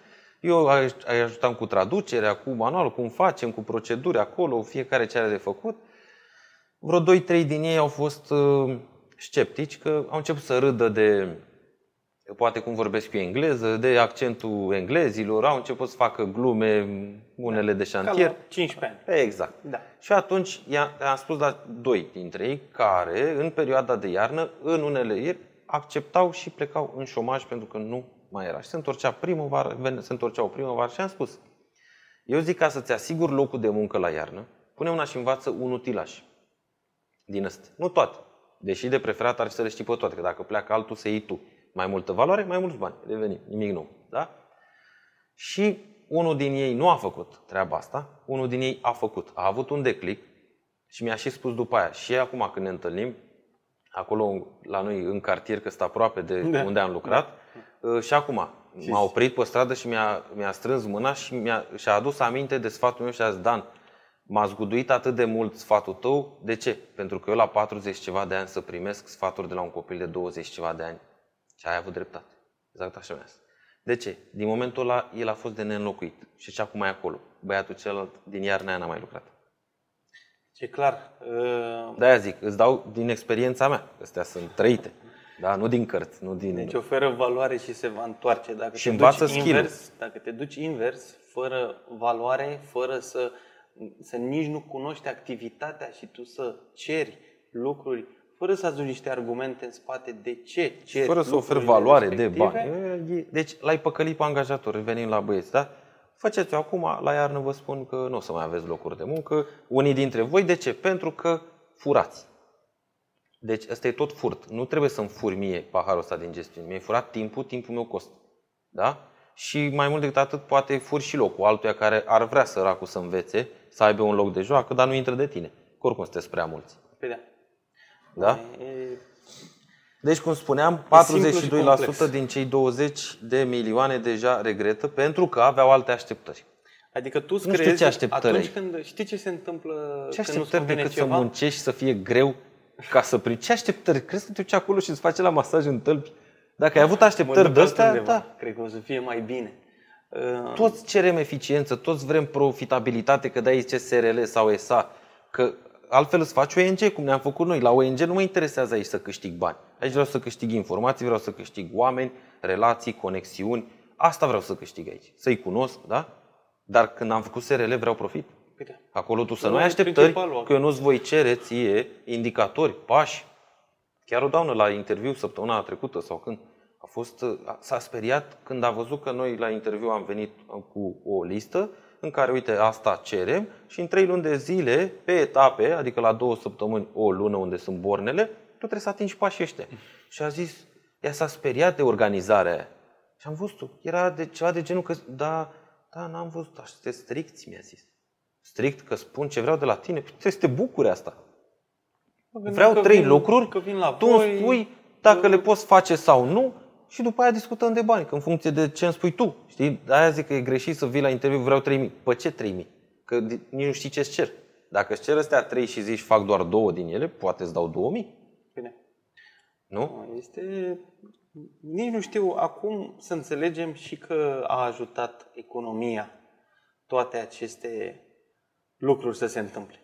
Eu îi îi ajutam cu traducerea, cu manualul, cum facem, cu proceduri acolo, fiecare ce are de făcut. Vreo 2-3 din ei au fost uh, sceptici că au început să râdă de poate cum vorbesc eu engleză, de accentul englezilor, au început să facă glume, unele de Ca șantier. la 15 ani. Exact. Da. Și atunci i-a- am spus la doi dintre ei care, în perioada de iarnă, în unele ieri, acceptau și plecau în șomaj pentru că nu mai era. Și se întorcea primăvară, vene- se întorceau primăvară și am spus, eu zic ca să-ți asiguri locul de muncă la iarnă, pune una și învață un utilaj din ăsta. Nu toate. Deși de preferat ar fi să le știi pe toate, că dacă pleacă altul, să iei tu. Mai multă valoare, mai mulți bani. Revenim, nimic nou. Da? Și unul din ei nu a făcut treaba asta, unul din ei a făcut. A avut un declic și mi-a și spus după aia. Și acum când ne întâlnim, acolo la noi în cartier, că stă aproape de Da. unde am lucrat, uh, și acum m-a oprit pe stradă și mi-a, mi-a strâns mâna și mi-a, și-a adus aminte de sfatul meu și a zis, Dan, m-a zguduit atât de mult sfatul tău, de ce? Pentru că eu la 40 ceva de ani să primesc sfaturi de la un copil de 20 ceva de ani. Și ai avut dreptate. Exact așa mi-a zis. De ce? Din momentul ăla, el a fost de neînlocuit. Și ce acum e acolo? Băiatul celălalt din iarna aia n-a mai lucrat. E clar. uh, De-aia zic, îți dau din experiența mea. Astea sunt trăite. Da? Nu din cărți, nu din... Deci oferă valoare și se va întoarce. Dacă Și te învață duci skill-ul. invers, dacă te duci invers, fără valoare, fără să, să nici nu cunoști activitatea și tu să ceri lucruri, fără să aduci niște argumente în spate de ce ceri Fără să oferi lucrurile valoare de respective, bani. E- Deci l-ai păcălit pe angajator, revenim la băieți, da? Faceți-o acum, la iarnă vă spun că nu o să mai aveți locuri de muncă. Unii dintre voi, de ce? Pentru că furați. Deci ăsta e tot furt. Nu trebuie să-mi fur mie paharul ăsta din gestiune. Mi-ai furat timpul, timpul meu costă. Da? Și mai mult decât atât, poate fur și locul altuia care ar vrea săracul să învețe, să aibă un loc de joacă, dar nu intră de tine. Că oricum sunteți prea mulți. Păi da. Da? E, Deci, cum spuneam, E simplu și 42% complex. din cei 20 de milioane deja regretă pentru că aveau alte așteptări. adică tu îți Nu știu creezi ce așteptări atunci ai. când știi ce se întâmplă Ce când nu-ți așteptări convine decât să ceva? muncești și să fie greu ca să prind? Ce așteptări? Crezi că te duci acolo și îți face la masaj în tălpi? Dacă ai avut Mă așteptări duc de astea, altundeva. da. Cred că o să fie mai bine. Uh, Toți cerem eficiență, toți vrem profitabilitate, că dai ce SRL sau ESA, că altfel îți faci ONG, cum ne-am făcut noi. La ONG nu mă interesează aici să câștig bani. Aici vreau să câștig informații, vreau să câștig oameni, relații, conexiuni. Asta vreau să câștig aici. Să-i cunosc, da? Dar când am făcut SRL vreau profit. Păi da. Acolo tu să Nu, nu ai e așteptări, principalul că eu nu-ți voi cere ție indicatori, pași. Chiar o doamnă la interviu săptămâna trecută sau când a fost, s-a speriat când a văzut că noi la interviu am venit cu o listă în care, uite, asta cerem și în trei luni de zile, pe etape, adică la două săptămâni, o lună unde sunt bornele, tu trebuie să atingi pașii ăștia. Și a zis, ea s-a speriat de organizarea aia. Și am văzut-o. Era de ceva de genul că, da, da, n-am văzut, așa, sunteți stricți, mi-a zis. Strict că spun ce vreau de la tine, păi trebuie să te bucuri asta. Mă gândeam Vreau că trei vin- lucruri, că vin la tu voi, îmi spui dacă le poți face sau nu și după aia discutăm de bani, că în funcție de ce îmi spui tu. Știi? De aia zic că e greșit să vii la interviu, vreau 3000. Pe ce 3000? Că di- nici nu știi ce-ți cer. Dacă îți cer astea 3 și zici fac doar două din ele, poate îți dau 2000. Bine. Nu? Este... Nici nu știu acum să înțelegem și că a ajutat economia toate aceste lucruri să se întâmple.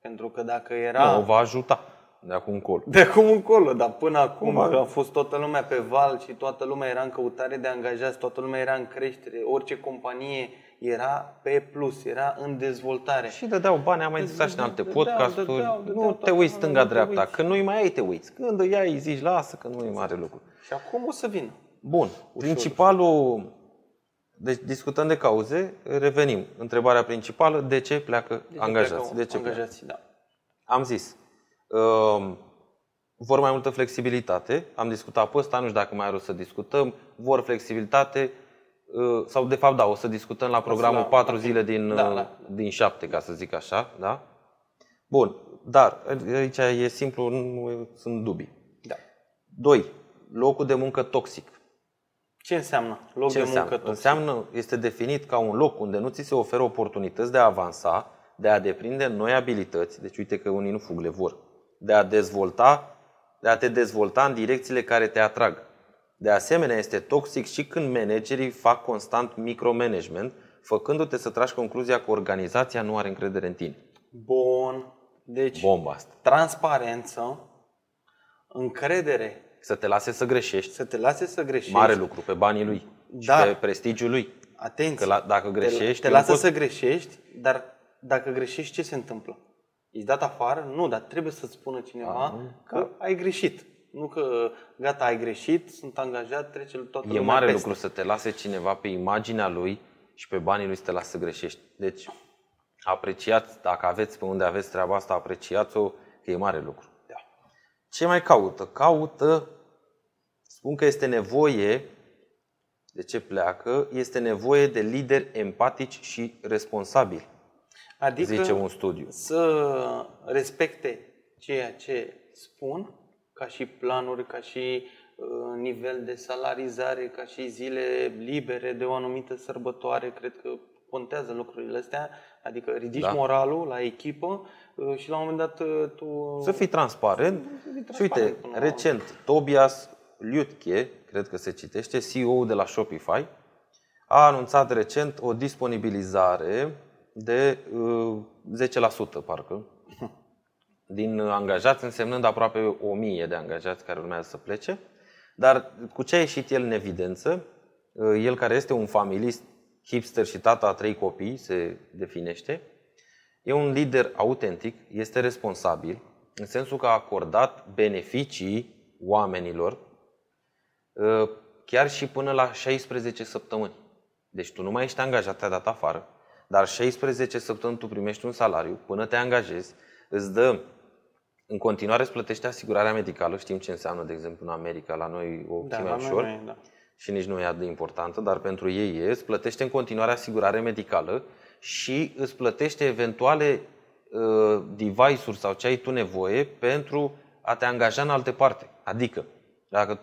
Pentru că dacă era... Nu, o va ajuta de acum încolo. De acum încolo, dar până acum Cum? că a fost toată lumea pe val și toată lumea era în căutare de angajați, toată lumea era în creștere, orice companie era pe plus, era în dezvoltare. Și dădeau bani, am mai discutat și în alte Dădeau, podcasturi. dădeau, dădeau, Nu te toată uiți lumea, stânga-dreapta, nu te uiți. că nu-i mai ai, te uiți. Când îi ai, îi zici, lasă, că nu e mare lucru. Și acum o să vină. Bun. Principalul. Deci discutăm de cauze, revenim. Întrebarea principală, de ce pleacă ce angajații? pleacă De ce pleacă? angajații, da. Am zis. Um, vor mai multă flexibilitate. Am discutat pe ăsta, nu știu dacă mai are rost să discutăm. Vor flexibilitate uh, sau de fapt da, o să discutăm la programul la- 4 la- zile din, da, uh, da. din 7, ca să zic așa, da? Bun, dar aici e simplu, nu sunt dubii. da. 2. Locul de muncă toxic. Ce înseamnă loc Ce de înseamnă? muncă tot? Înseamnă, este definit ca un loc unde nu ți se oferă oportunități de a avansa, de a deprinde noi abilități, deci uite că unii nu fug, le vor, de a dezvolta, de a te dezvolta în direcțiile care te atrag. De asemenea, este toxic și când managerii fac constant micromanagement, făcându-te să tragi concluzia că organizația nu are încredere în tine. Bun. Deci, Bomba asta. transparență, încredere, Să te lase să greșești. să te lase să greșești. Mare lucru, pe banii lui Dar- și pe prestigiul lui. Atenție. Că la, dacă greșești, te, te eu lasă pot- să greșești, dar dacă greșești, ce se întâmplă? Ești dat afară? Nu, dar trebuie să-ți spună cineva A, nu. că ai greșit. Nu că gata, ai greșit, sunt angajat, trece toată E lumea mare peste. lucru să te lase cineva pe imaginea lui și pe banii lui să te lasă să greșești. Deci, apreciați, dacă aveți pe unde aveți treaba asta, apreciați-o, că e mare lucru. Da. Ce mai caută? Caută, spun că este nevoie, de ce pleacă, este nevoie de lideri empatici și responsabili, Adică zice un studiu. să respecte ceea ce spun, ca și planuri, ca și uh, nivel de salarizare, ca și zile libere de o anumită sărbătoare, cred că contează lucrurile astea, adică ridici Da. moralul la echipă uh, și la un moment dat uh, tu... Să fii transparent. Să fii Și uite, transparent până la urmă. recent, Tobias Liutke, cred că se citește, CEO de la Shopify, a anunțat recent o disponibilizare de uh, 10%, parcă, din angajați, însemnând aproape 1000 de angajați care urmează să plece. Dar cu ce a ieșit el în evidență? Uh, El care este un familist, hipster și tata a trei copii, se definește, E un lider autentic, este responsabil, în sensul că a acordat beneficii oamenilor uh, chiar și până la 16 săptămâni. Deci tu nu mai ești angajat, te-a dat afară, dar 16 săptămâni tu primești un salariu până te angajezi, îți dă în continuare îți plătește asigurarea medicală, știm ce înseamnă, de exemplu, în America, la noi o Da, mai la noi ușor nu e, da. și nici nu e atât de importantă, dar pentru ei e, îți plătește în continuare asigurare medicală și îți plătește eventuale uh, device-uri sau ce ai tu nevoie pentru a te angaja în alte parte. Adică, dacă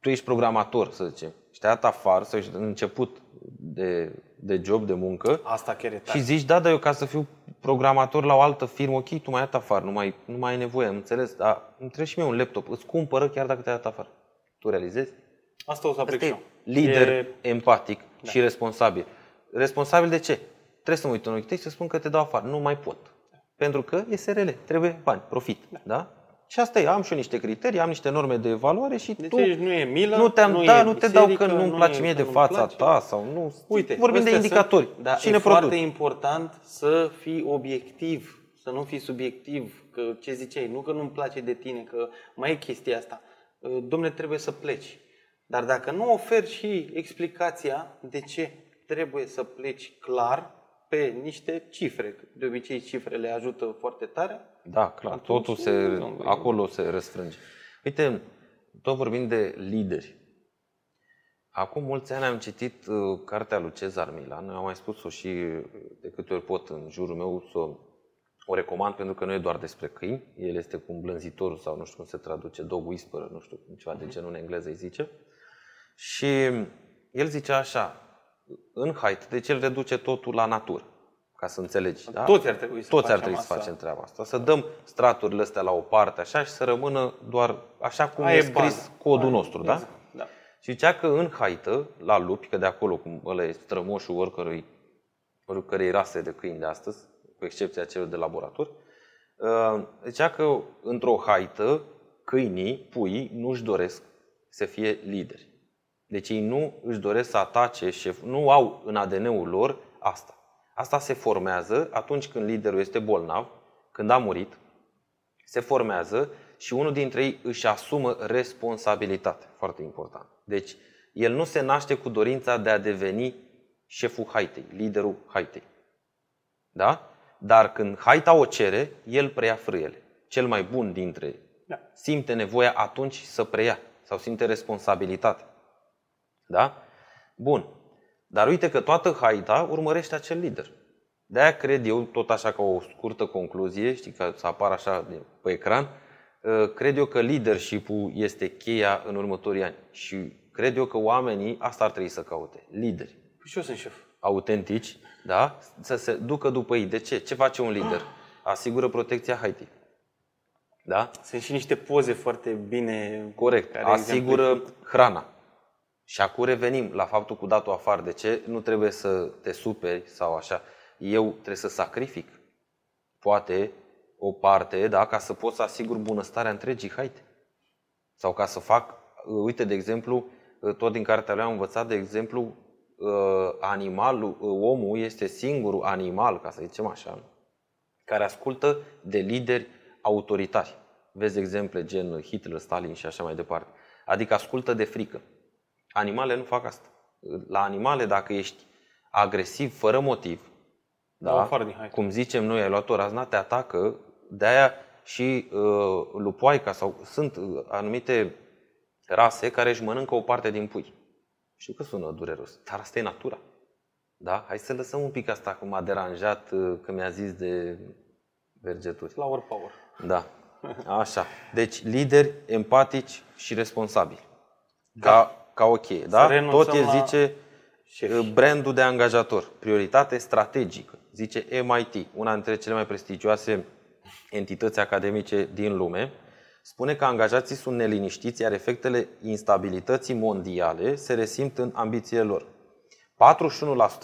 tu ești programator, să zicem, și te-ai dat afară sau ești în început de, de job, de muncă, Asta chiar e tare. și zici, da, dar eu ca să fiu programator la o altă firmă, ok, tu mai ai dat afară, nu mai, nu mai ai nevoie, am înțeles, dar îmi trebuie și mie un laptop, îți cumpără chiar dacă te-ai dat afară. Tu realizezi? Asta o să aplic Asta și e eu. lider, E- empatic da. și responsabil. Responsabil de ce? Trebuie să mă uit în ochii tăi și să spun că te dau afară. Nu mai pot. Pentru că e SRL, trebuie bani, profit. Da? da? Și asta e, am și eu niște criterii, am niște norme de evaluare și Deci tu aici nu e milă, nu, te-am, nu da, e nu te dau că biserică, nu-mi nu place e mie că de nu-mi fața place. ta sau nu. Uite, vorbim de astea indicatori. Sunt, da, Cine e foarte produce? important să fii obiectiv, să nu fii subiectiv, că ce ziceai, nu că nu-mi place de tine, că mai e chestia asta. Domne, trebuie să pleci. Dar dacă nu oferi și explicația de ce trebuie să pleci clar pe niște cifre, că de obicei cifrele ajută foarte tare, Da, clar, Atunci, totul se, nu, nu, acolo se răsfrânge. Uite, tot vorbim de lideri. Acum mulți ani am citit uh, cartea lui Cezar Milan, am mai spus-o și uh, de câte ori pot în jurul meu să o recomand pentru că nu e doar despre câini, el este cu îmblânzitorul sau nu știu cum se traduce, dog whisperer, nu știu, ceva de genul în engleză îi zice. Și el zice așa, în height, deci el reduce totul la natură, ca să înțelegi. Da? toți ar trebui să Toți ar facem trebui să asta. facem treaba asta. Să dăm straturile astea la o parte așa și să rămână doar așa cum Aia e e scris baza. codul Aia- nostru, da? exact, da. Și zicea că în haită, la lupi, că de acolo, cum ăla e strămoșul oricărui, oricărei rase de câini de astăzi, cu excepția celor de laborator, uh, zicea că într-o haită, câinii, puii, nu își doresc să fie lideri. Deci ei nu își doresc să atace șef, nu au în ADN-ul lor asta. Asta se formează atunci când liderul este bolnav, când a murit, se formează și unul dintre ei își asumă responsabilitate. Foarte important. Deci, el nu se naște cu dorința de a deveni șeful haitei, liderul haitei. Da? Dar când haita o cere, el preia frâiele. Cel mai bun dintre Da. simte nevoia atunci să preia sau simte responsabilitate. Da? Bun. Dar uite că toată haita urmărește acel lider. De-aia cred eu, tot așa ca o scurtă concluzie, știi, ca să apară așa de- pe ecran, uh, cred eu că leadership-ul este cheia în următorii ani. Și cred eu că oamenii asta ar trebui să caute. Lideri Păi și eu sunt șef. autentici, da? să se ducă după ei. De ce? Ce face un lider? Asigură protecția Haiti. Da? Sunt și niște poze foarte bine... Corect. care Asigură hrana. Și acum revenim la faptul cu datul afară. De ce nu trebuie să te superi sau așa? Eu trebuie să sacrific poate o parte, da, ca să pot să asigur bunăstarea întregii haite. Sau ca să fac, uite, de exemplu, tot din cartea lui am învățat, de exemplu, animalul, omul este singurul animal, ca să zicem așa, care ascultă de lideri autoritari. Vezi exemple gen Hitler, Stalin și așa mai departe. Adică ascultă de frică. Animalele nu fac asta. La animale, dacă ești agresiv, fără motiv, Dau da? afară din haită. cum zicem noi, ai luat o razna, te atacă, de-aia și uh, lupoaica sau sunt uh, anumite rase care își mănâncă o parte din pui. Știu că sună dureros, dar asta e natura. Da? Hai să lăsăm un pic asta cum m-a deranjat uh, că mi-a zis de vergeturi. Flower power. Da. Așa. Deci lideri empatici și responsabili. Ca, ca ok. Da? renunțăm Tot e, la zice, șefi. uh, brandul de angajator. Prioritate strategică. Zice MIT, una dintre cele mai prestigioase entități academice din lume. Spune că angajații sunt neliniștiți, iar efectele instabilității mondiale se resimt în ambițiile lor.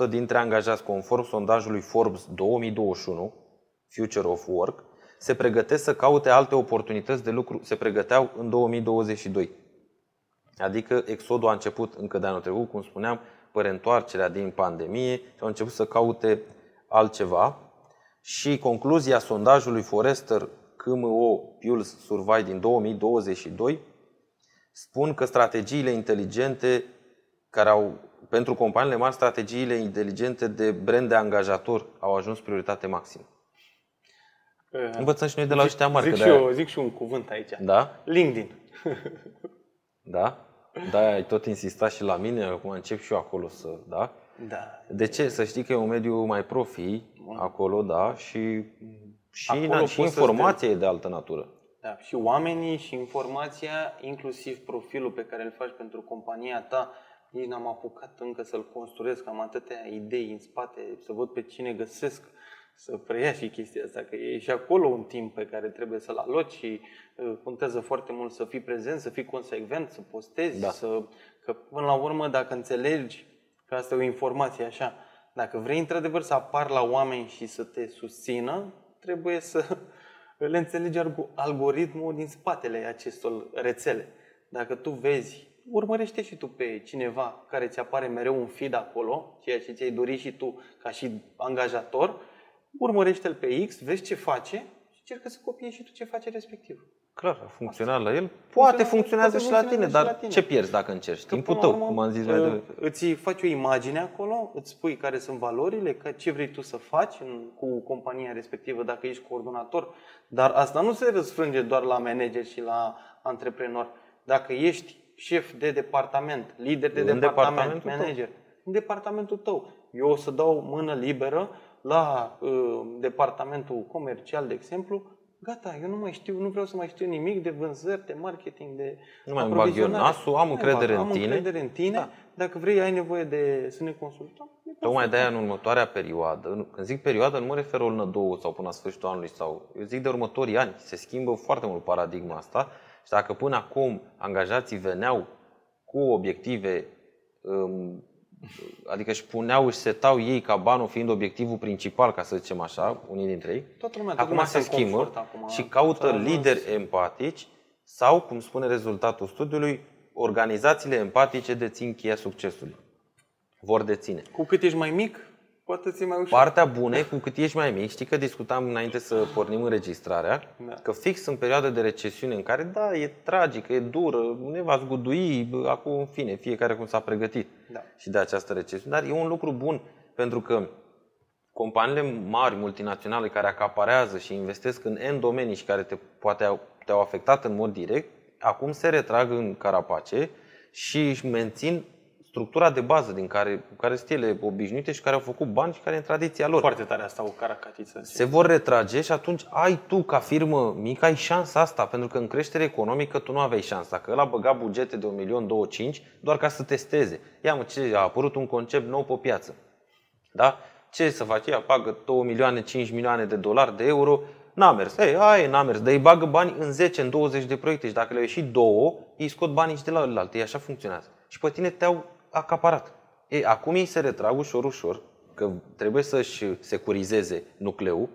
41% dintre angajați, conform sondajului Forbes 2021, Future of Work, se pregătesc să caute alte oportunități de lucru, se pregăteau în 2022. Adică exodul a început încă de anul trecut, cum spuneam, pe reîntoarcerea din pandemie și au început să caute altceva. Și concluzia sondajului Forrester KMO Pulse Survey din 2022 spun că strategiile inteligente care au, pentru companiile mari, strategiile inteligente de brand de angajator au ajuns prioritate maximă. Învățăm și noi de la ăștia mari. Zic că și, de-aia- eu, zic și un cuvânt aici. Da? LinkedIn. Da? Da, ai tot insistat și la mine, acum încep și eu acolo să, da? Da. De ce? Să știi că e un mediu mai profi acolo, da, și, și, Acolo na, și poți să informația e de altă natură. Da, și oamenii și informația, inclusiv profilul pe care îl faci pentru compania ta, nici n-am apucat încă să-l construiesc, am atâtea idei în spate, să văd pe cine găsesc, să preia și chestia asta, că e și acolo un timp pe care trebuie să-l aloci și uh, contează foarte mult să fii prezent, să fii consecvent, să postezi, Da. să, că până la urmă dacă înțelegi că asta e o informație așa, dacă vrei într-adevăr să apar la oameni și să te susțină, trebuie să le înțelegi algo- algoritmul din spatele acestor rețele. Dacă tu vezi, urmărește și tu pe cineva care ți apare mereu un feed acolo, ceea ce ți-ai dorit și tu ca și angajator, urmărește-l pe X, vezi ce face și încercă să copiezi și tu ce face respectiv. Clar, a funcționat la el. Poate funcționează poate și la tine, funcționează și dar la tine. ce pierzi dacă încerci? Că, Timpul până la tău, urmă, cum am zis mai uh, devreme. Îți faci o imagine acolo, îți spui care sunt valorile, că ce vrei tu să faci în, cu compania respectivă dacă ești coordonator. Dar asta nu se răsfrânge doar la manager și la antreprenor. Dacă ești șef de departament, lider de În departament, departamentul tău. manager, în departamentul tău. Eu o să dau mână liberă la uh, departamentul comercial, de exemplu, Gata, eu nu mai știu, nu vreau să mai știu nimic de vânzări, de marketing, de Nu mai îmi bag eu aprovizionare. nasul, am Nu mai încredere bag, în am tine. încredere în tine. Da. Dacă vrei, ai nevoie de să ne consultăm. ne Tocmai de consultăm. aia în următoarea perioadă, nu- când zic perioadă, nu mă refer o lună, două sau până la sfârșitul anului sau, eu zic de următorii ani. Se schimbă foarte mult paradigma asta și dacă până acum angajații veneau cu obiective, um, adică își puneau, își setau ei ca banul fiind obiectivul principal, ca să zicem așa, unii dintre ei, Toată lumea, toată acum lumea se în schimbă confort acum. și caută S-a ajuns- lideri empatici sau, cum spune rezultatul studiului, organizațiile empatice dețin cheia succesului. Vor deține. Cu cât ești mai mic, cu atât ți mai ușor. Partea bună e cu cât ești mai mic, știi că discutam înainte să pornim înregistrarea, Da. că fix în perioada de recesiune în care, da, e tragică, e dură, ne va zgudui, bă, acum, în fine, fiecare cum s-a pregătit Da. și de această recesiune, dar e un lucru bun pentru că companiile mari, multinaționale, care acaparează și investesc în N domenii și care te, poate au, te-au afectat în mod direct, acum se retrag în carapace și își mențin structura de bază din care, cu care sunt ele obișnuite și care au făcut bani și care e în tradiția lor. Foarte tare asta cu caracatiță. Se vor retrage și atunci ai tu, ca firmă mică, ai șansa asta, pentru că în creștere economică tu nu aveai șansa. Că ăla băga bugete de 1.250.000 doar ca să testeze. Ia mă, ce, a apărut un concept nou pe piață. Da? Ce să faci? Ea pagă 2 milioane, 5 milioane de dolari, de euro, n-a mers. Ei, aia e, n-a mers. Dar îi bagă bani în 10, în 20 de proiecte și dacă le-au ieșit două, îi scot banii și de la celălalt. Ei așa funcționează. Și pe tine te-au acaparat. Ei, acum ei se retrag ușor, ușor, că trebuie să-și securizeze nucleul,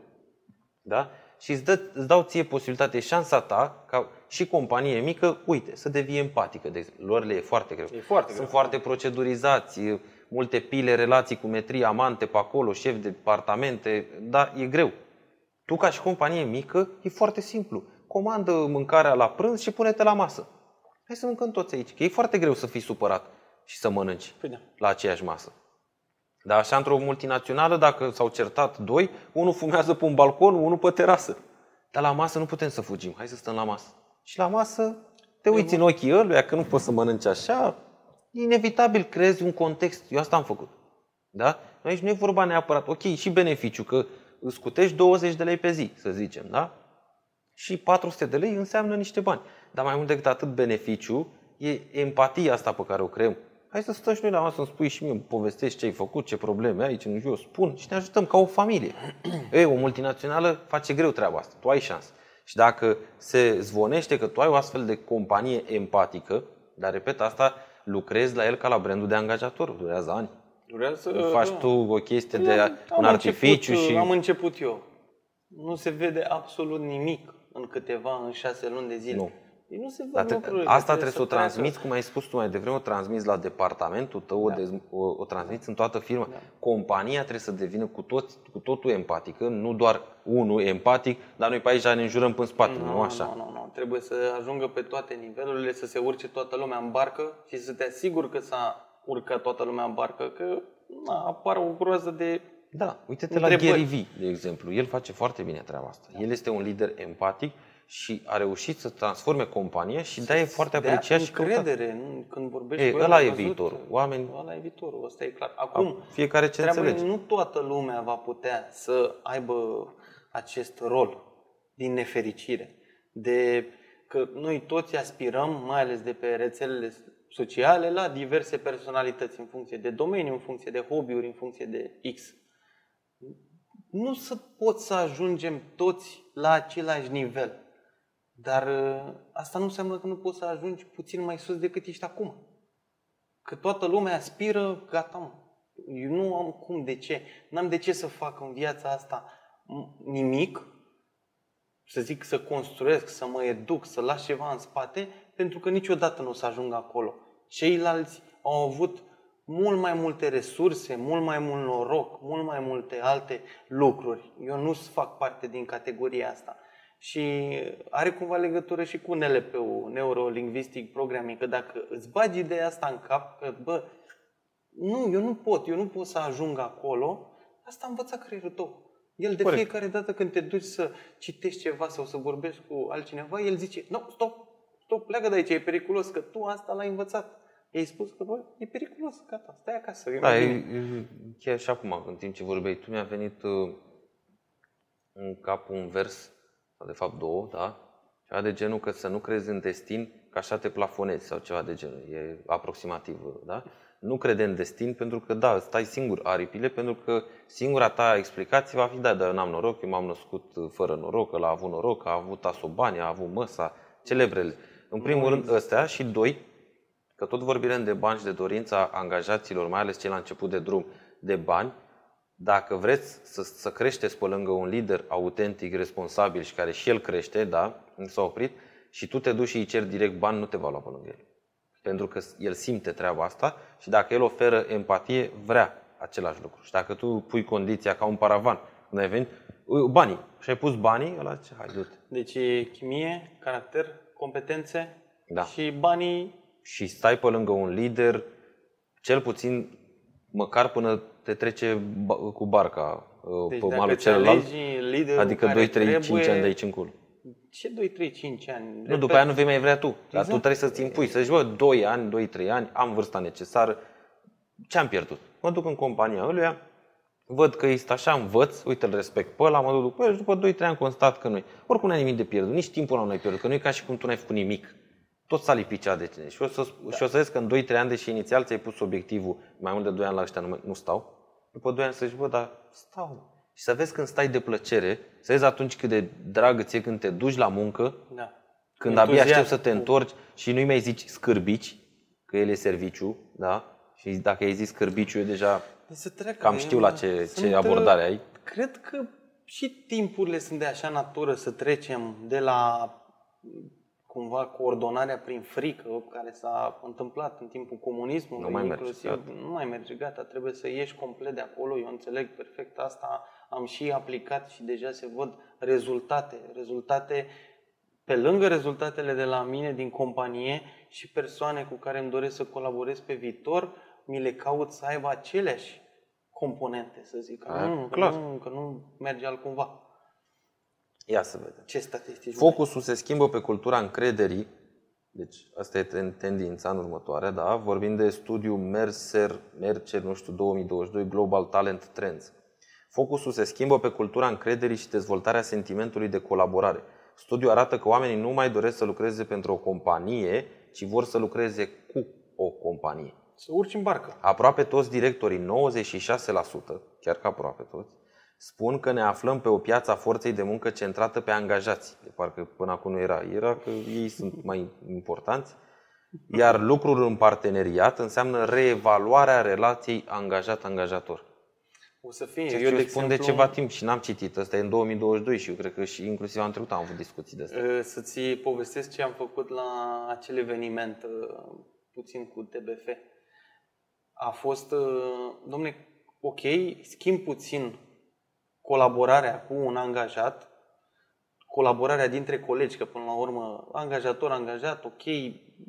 da? Și îți, dă, îți dau ție posibilitate, șansa ta, ca și companie mică, uite, să devii empatică. De exemplu, lor le e foarte greu. E foarte Sunt greu. foarte procedurizați, e multe pile, relații cu metrii, amante pe acolo, șef de departamente, dar e greu. Tu ca și companie mică, e foarte simplu. Comandă mâncarea la prânz și pune-te la masă. Hai să mâncăm toți aici, că e foarte greu să fii supărat și să mănânci Păi da. la aceeași masă. Dar așa într-o multinațională, dacă s-au certat doi, unul fumează pe un balcon, unul pe terasă. Dar la masă nu putem să fugim, hai să stăm la masă. Și la masă te uiți în ochii ăluia că nu poți să mănânci așa. Inevitabil creezi un context. Eu asta am făcut. Da? Aici nu e vorba neapărat, ok, și beneficiu, că îți scutești 20 de lei pe zi, să zicem, da? Și 400 de lei înseamnă niște bani. Dar mai mult decât atât beneficiu, e empatia asta pe care o creăm. Hai să stăm și noi la masă, să-mi spui și mie, îmi povestești ce ai făcut, ce probleme ai, ce nu știu, eu spun și ne ajutăm ca o familie. Ei, o multinațională face greu treaba asta, tu ai șansă. Și dacă se zvonește că tu ai o astfel de companie empatică, dar repet, asta lucrezi la el ca la brandul de angajator, durează ani. Durează, Faci da. tu o chestie de Am- am un artificiu început, și... Am început eu. Nu se vede absolut nimic în câteva, în șase luni de zile. Nu. Deci nu se văd Dar te- lucrurile. asta trebuie să o treacă. transmiți, cum ai spus tu mai devreme, o transmiți la departamentul tău, o, dez, o, o transmiți în toată firma. Compania trebuie să devină cu, toți, cu totul empatică, nu doar unul empatic, dar noi pe aici ne înjurăm până în spate, nu, nu așa. Nu, nu, nu. Trebuie să ajungă pe toate nivelurile, să se urce toată lumea în barcă și să te asiguri că s-a urcat toată lumea în barcă, că na, apare o groază de Da, uite-te la Întrebări. Gary Vee, de exemplu. El face foarte bine treaba asta. El este un lider empatic și a reușit să transforme compania și de e foarte Dea apreciat și căutat. încredere nu? când vorbești Ei, cu el. ăla am e văzut, viitorul. Oameni- Ăla e viitorul, ăsta e clar. Acum, Fiecare ce treaba e, înțelege. nu toată lumea va putea să aibă acest rol din nefericire. De că noi toți aspirăm, mai ales de pe rețelele sociale, la diverse personalități în funcție de domeniu, în funcție de hobby-uri, în funcție de X. Nu să pot să ajungem toți la același nivel. Dar ă, asta nu înseamnă că nu poți să ajungi puțin mai sus decât ești acum. Că toată lumea aspiră, gata mă. Eu nu am cum, de ce? N-am de ce să fac în viața asta m- nimic, să zic să construiesc, să mă educ, să las ceva în spate, pentru că niciodată nu o să ajung acolo. Ceilalți au avut mult mai multe resurse, mult mai mult noroc, mult mai multe alte lucruri. Eu nu fac parte din categoria asta. Și are cumva legătură și cu NLP-ul, Neuro-Linguistic Programming, că dacă îți bagi ideea asta în cap, că bă, nu, eu nu pot, eu nu pot să ajung acolo, asta a învățat creierul tău. El de Corect. fiecare dată când te duci să citești ceva sau să vorbești cu altcineva, el zice, nu, stop, stop, pleacă de aici, e periculos, că tu asta l-ai învățat. I-ai spus că, bă, e periculos, gata, stai acasă. e Da, mai e, bine." e, chiar și acum, în timp ce vorbeai, tu mi-a venit uh, în cap un vers, sau de fapt două, da? Ceva de genul că să nu crezi în destin, că așa te plafonezi sau ceva de genul. E aproximativ, da? Nu crede în destin pentru că, da, stai singur aripile, pentru că singura ta explicație va fi, da, dar eu n-am noroc, eu m-am născut uh, fără noroc, ăla a avut noroc, a avut asobani, a avut măsa, celebrele. În primul rând ăstea și doi, că tot vorbim de bani și de dorința angajaților, mai ales cei la început de drum, de bani, dacă vreți să, să creșteți pe lângă un lider autentic, responsabil și care și el crește, da, nu s-a oprit, și tu te duci și îi ceri direct bani, nu te va lua pe lângă el. Pentru că el simte treaba asta și dacă el oferă empatie, vrea același lucru. Și dacă tu pui condiția ca un paravan, când ai venit, "Ui, banii, și ai pus banii, ăla ce, hai, du-te. Deci e chimie, caracter, competențe Da. și banii și stai pe lângă un lider, cel puțin măcar până te trece ba- cu barca uh, Deci pe dacă malul ți celălalt, alegi liderul adică care 2, 3, 5 trebuie- ani de aici încolo. Ce 2, 3, 5 ani? Nu, Repet, după aia nu vei mai vrea tu. Dar Exact. tu trebuie să-ți impui, să zici, bă, 2 ani, 2, 3 ani, am vârsta necesară, ce am pierdut? Mă duc în compania ăluia, văd că este așa, învăț, uite, îl respect pe ăla, mă duc pe el și după 2-3 ani constat că nu Oricum n-ai nimic de pierdut, nici timpul ăla nu ai pierdut, că nu e ca și cum tu n-ai făcut nimic. Tot s-a lipit cea de tine. Și o să, da. și o să vezi că în 2-3 ani, deși inițial ți-ai pus obiectivul, mai mult de 2 ani la ăștia nu, mai- nu stau, după 2 ani să zici, bă, dar stau. Și să vezi când stai de plăcere, să vezi atunci cât de dragă ți-e când te duci la muncă, Da. când abia Entuziasm aștept să te cu- întorci și nu-i mai zici scârbici, că el e serviciu, da? Și dacă ai zis scârbiciu, eu deja Deci să treacă. cam știu la ce, Sunt, ce abordare ai. Cred că și timpurile sunt de așa natură să trecem de la cumva coordonarea prin frică care s-a întâmplat în timpul comunismului, Nu mai merge, inclusiv, gata. nu mai merge, gata, trebuie să ieși complet de acolo, eu înțeleg perfect asta, am și aplicat și deja se văd rezultate, rezultate pe lângă rezultatele de la mine din companie și persoane cu care îmi doresc să colaborez pe viitor, mi le caut să aibă aceleași componente, să zic. Că Da, nu, că clar. nu, că nu merge altcumva. Ia să vedem. Ce statistici? Focusul se schimbă pe cultura încrederii, deci asta e ten- tendința în următoarea, da? Vorbim de studiul Mercer, Mercer, nu știu, 2022, Global Talent Trends. Focusul se schimbă pe cultura încrederii și dezvoltarea sentimentului de colaborare. Studiul arată că oamenii nu mai doresc să lucreze pentru o companie, ci vor să lucreze cu o companie. Să urci în barcă. Aproape toți directorii, 96%, chiar că aproape toți, spun că ne aflăm pe o piață a forței de muncă centrată pe angajați. De parcă până acum nu era. Era că ei sunt mai importanți. Iar lucrul în parteneriat înseamnă reevaluarea relației angajat-angajator. O să fie. Ceea eu, ce de eu spun de exemplu, ceva timp și n-am citit. Ăsta e în 2022 și eu cred că și inclusiv anul trecut am avut discuții de asta. uh, Să-ți povestesc ce am făcut la acel eveniment uh, puțin cu TBF. A fost, uh, domne, ok, schimb puțin colaborarea cu un angajat, colaborarea dintre colegi, că până la urmă angajator, angajat, ok,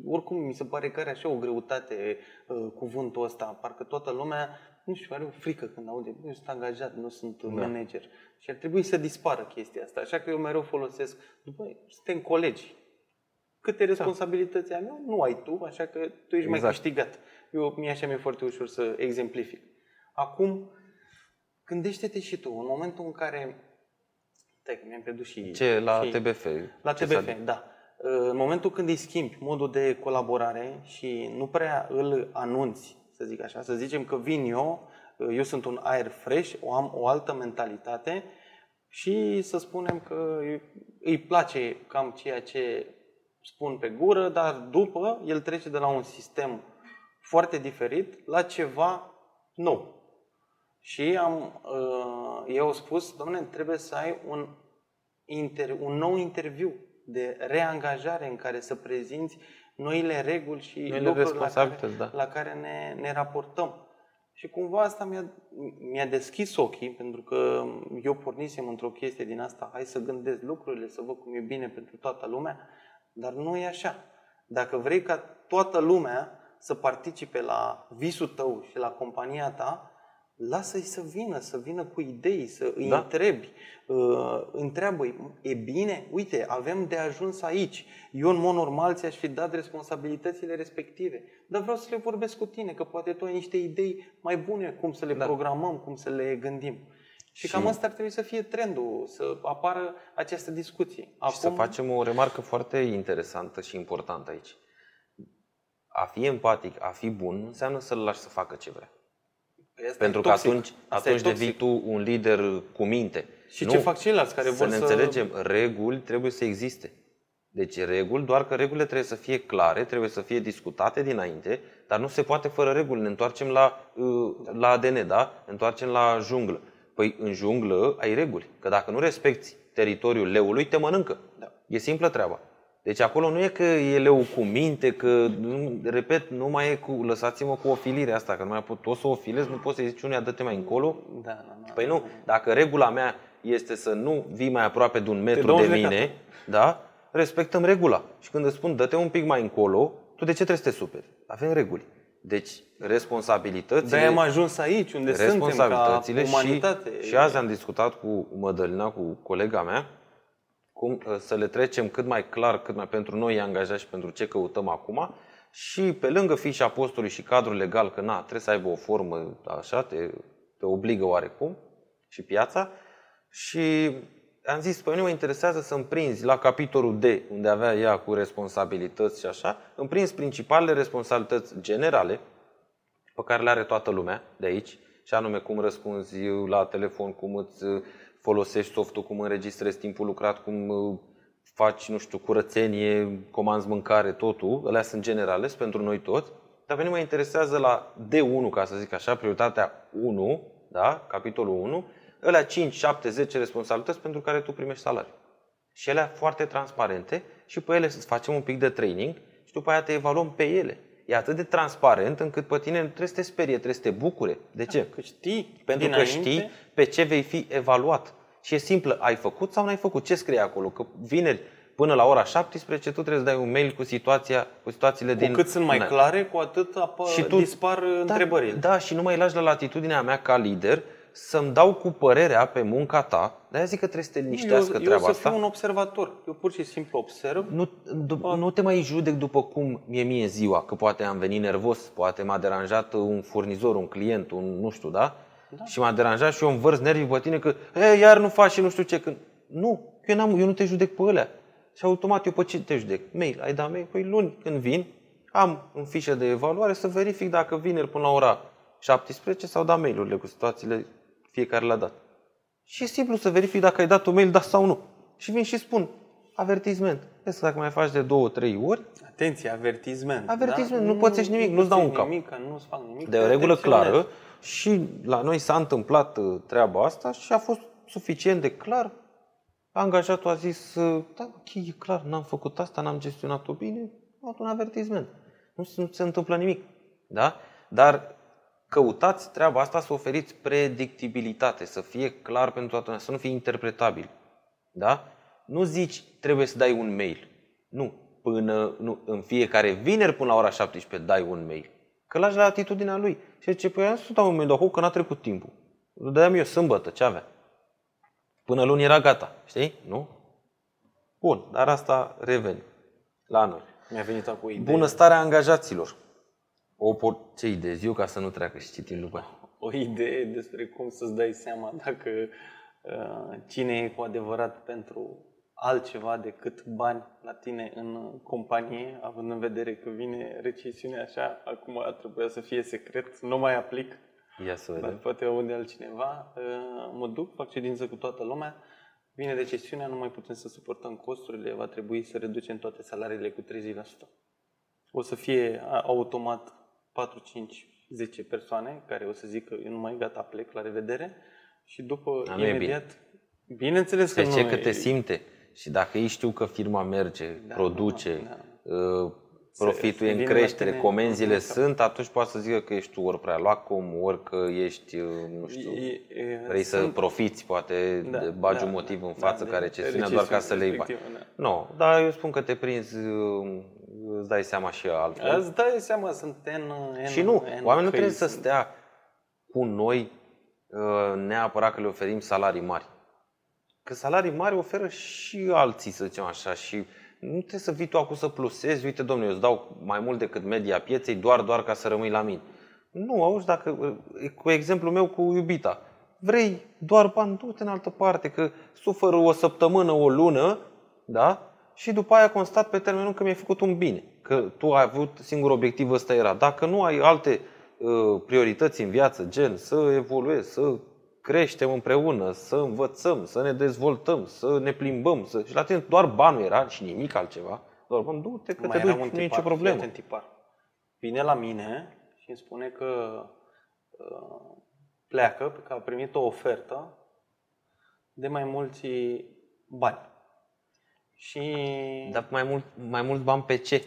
oricum mi se pare că are așa o greutate uh, cuvântul ăsta, parcă toată lumea nu știu, are o frică când aude, nu sunt angajat, nu sunt da. manager. Și ar trebui să dispară chestia asta. Așa că eu mereu folosesc, după, suntem colegi. Câte da. responsabilități am eu, nu ai tu, așa că tu ești exact. mai câștigat. Eu, mie așa mi-e foarte ușor să exemplific. Acum, gândește-te și tu, în momentul în care Stai că mi-am pierdut și... Ce? La și, TBF? La TBF, da. În momentul când îi schimbi modul de colaborare și nu prea îl anunți, să zic așa, să zicem că vin eu, eu sunt un aer fresh, o am o altă mentalitate și să spunem că îi place cam ceea ce spun pe gură, dar după el trece de la un sistem foarte diferit la ceva nou. Și am, uh, eu au spus, domnule, trebuie să ai un, inter, un nou interviu de reangajare în care să prezinți noile reguli și noile lucruri la care, da. la care ne, ne raportăm. Și cumva asta mi-a, mi-a deschis ochii, pentru că eu pornisem într-o chestie din asta, hai să gândesc lucrurile, să văd cum e bine pentru toată lumea, dar nu e așa. Dacă vrei ca toată lumea să participe la visul tău și la compania ta, lasă-i să vină, să vină cu idei, să îi da. întrebi. Uh, întreabă e bine? Uite, avem de ajuns aici. Eu, în mod normal, ți-aș fi dat responsabilitățile respective. Dar vreau să le vorbesc cu tine, că poate tu ai niște idei mai bune cum să le da. programăm, cum să le gândim. Și, și cam asta ar trebui să fie trendul, să apară această discuție. Acum... Și să facem o remarcă foarte interesantă și importantă aici. A fi empatic, a fi bun, înseamnă să-l lași să facă ce vrea. Asta Pentru că atunci, atunci devii tu un lider cu minte. Și nu, ce fac ceilalți care vor să... ne înțelegem, reguli trebuie să existe. Deci reguli, doar că regulile trebuie să fie clare, trebuie să fie discutate dinainte, dar nu se poate fără reguli. Ne întoarcem la, uh, la ADN, da? Ne întoarcem la junglă. Păi în junglă ai reguli, că dacă nu respecti teritoriul leului, te mănâncă. Da. E simplă treaba. Deci acolo nu e că e leu cu minte, că, repet, nu mai e cu, lăsați-mă cu ofilire asta, că nu mai pot, o să o filez, nu poți să zici unuia, dă-te mai încolo. Da, da, da. Păi nu, dacă regula mea este să nu vii mai aproape de un metru de mine, da, respectăm regula. Și când îți spun, dă-te un pic mai încolo, tu de ce trebuie să te superi? Avem reguli. Deci, responsabilitățile... De am ajuns aici, unde responsabilitățile suntem ca umanitate. Și, și azi am discutat cu Mădălina, cu colega mea, cum uh, să le trecem cât mai clar, cât mai pentru noi angajați și pentru ce căutăm acum. Și pe lângă fișa apostolului și cadrul legal, că na, trebuie să aibă o formă așa, te, te obligă oarecum și piața. Și am zis, pe mine mă interesează să împrinzi la capitolul D, unde avea ea cu responsabilități și așa, împrinzi principalele responsabilități generale pe care le are toată lumea de aici, și anume cum răspunzi la telefon, cum îți folosești softul, cum înregistrezi timpul lucrat, cum uh, faci, nu știu, curățenie, comanzi mâncare, totul, alea sunt generale pentru noi toți, dar pe mine mă interesează la D1, ca să zic așa, prioritatea 1, da, capitolul 1, alea 5, 7, 10 responsabilități pentru care tu primești salariu. Și ele foarte transparente și pe ele să facem un pic de training și după aia te evaluăm pe ele. E atât de transparent încât pe tine nu trebuie să te sperie, trebuie să te bucure. De ce? Că știi Pentru că știi pe ce vei fi evaluat. Și e simplă, ai făcut sau n-ai făcut? Ce scrie acolo? Că vineri până la ora 17 tu trebuie să dai un mail cu situația, cu situațiile cu din... cât sunt mai clare, cu atât apă, și tu, dispar da, întrebările. Da, și nu mai lași la latitudinea mea ca lider să-mi dau cu părerea pe munca ta. De aia zic că trebuie să te liniștească eu, treaba eu asta. Eu să fiu un observator. Eu pur și simplu observ. Nu, d- nu te mai judec după cum mie mie ziua, că poate am venit nervos, poate m-a deranjat un furnizor, un client, un nu știu, da? Da. Și m-a deranjat și eu îmi vărs nervii pe tine că e, iar nu faci și nu știu ce. Când... Nu, eu, n-am, eu nu te judec pe ălea. Și automat eu pe ce te judec? Mail, ai dat mail? Păi luni când vin, am în fișă de evaluare să verific dacă vineri până la ora 17 sau da mail-urile cu situațiile fiecare le-a dat. Și e simplu să verific dacă ai dat un mail, da sau nu. Și vin și spun, avertisment. Vezi că dacă mai faci de două, trei ori... Atenție, avertisment. Avertisment, da? nu pățești nimic, nu-ți dau un cap. Nimic, nu-ți fac nimic. De o regulă clară, și la noi s-a întâmplat uh, treaba asta și a fost suficient de clar. Angajatul a zis, uh, da, ok, e clar, n-am făcut asta, n-am gestionat-o bine, am dat un avertisment. Nu, nu se întâmplă nimic. Da? Dar căutați treaba asta să oferiți predictibilitate, să fie clar pentru toată lumea, să nu fie interpretabil. Da? Nu zici, trebuie să dai un mail. Nu. Până, nu, în fiecare vineri până la ora 17 dai un mail. Că lași la atitudinea lui. Și zice, păi am stat un moment acolo că n-a trecut timpul. Îl dădeam eu sâmbătă, ce avea? Până luni era gata, știi? Nu? Bun, dar asta reveni la noi. Mi-a venit acum o idee. Bunăstarea angajaților. O por- ce idee eu ca să nu treacă și citim după aia. o idee despre cum să-ți dai seama dacă uh, cine e cu adevărat pentru altceva decât bani la tine în companie, având în vedere că vine recesiunea așa, acum ar trebui să fie secret, nu mai aplic, Ia să dar vedem. poate aude altcineva, uh, mă duc, fac ședință cu toată lumea, vine recesiunea, nu mai putem să suportăm costurile, va trebui să reducem toate salariile cu 30%. O să fie a- automat 4, 5, 10 persoane care o să zică eu nu mai gata, plec, la revedere și după Dar nu e imediat Bineînțeles că De nu ce? e- Că te simte. Și dacă ei știu că firma merge, Da, produce, da, uh, profitul e în vine la creștere, tine comenzile în sunt, atunci poate să zică că ești tu ori prea lacom, ori că ești, uh, nu știu, E- e- vrei să sunt- profiți, poate Da, de bagi da, un motiv da, în da, față de care recesiunea doar ca să le iei bani. respectivă, da. Nu, dar eu spun că te prinzi, uh, îți dai seama și altfel. Îți dai seama, sunt N, N Și nu, N oamenii nu căi, trebuie să sunt- stea cu noi uh, neapărat că le oferim salarii mari. Că salarii mari oferă și alții, să zicem așa, și nu trebuie să vii tu acum să plusezi, uite domnule, eu îți dau mai mult decât media pieței doar, doar ca să rămâi la mine. Nu, auzi, dacă, e cu exemplul meu cu iubita, vrei doar bani, du-te în altă parte, că suferă o săptămână, o lună, da? Și după aia constat pe termen lung că mi-ai făcut un bine. Că tu ai avut singur obiectiv ăsta era. Dacă nu ai alte uh, priorități în viață, gen să evoluezi, să creștem împreună, să învățăm, să ne dezvoltăm, să ne plimbăm, să... și la tine doar banul era și nimic altceva, doar bani, du-te că Mai te eram duci, un nu e nicio tipar, problemă. fii atent, tipar. Vine la mine și îmi spune că uh, pleacă, că a primit o ofertă de mai mulți bani. Și Dar mai, mult, mai mulți bani pe ce?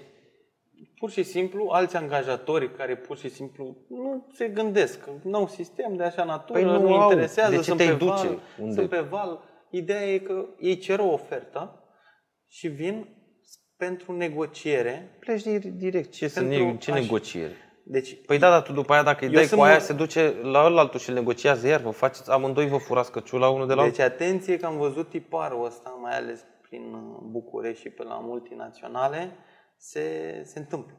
Pur și simplu alți angajatori care pur și simplu nu se gândesc, că nu au sistem de așa natură, Păi nu nu, au. interesează, De ce sunt te-ai pe duce? val, Unde? sunt pe val. Ideea e că ei cer o ofertă și vin pentru negociere. Pleci di- direct. Ce, să Pentru ne, ce aș- negociere? Deci Păi da, dar tu după aia dacă îi Eu dai sunt cu aia, mult- se duce la altul și îl negociază iar, vă faceți, amândoi vă furați căciula unul de la Deci atenție că am văzut tiparul ăsta, mai ales prin uh, București și pe la multinaționale, se, se întâmplă.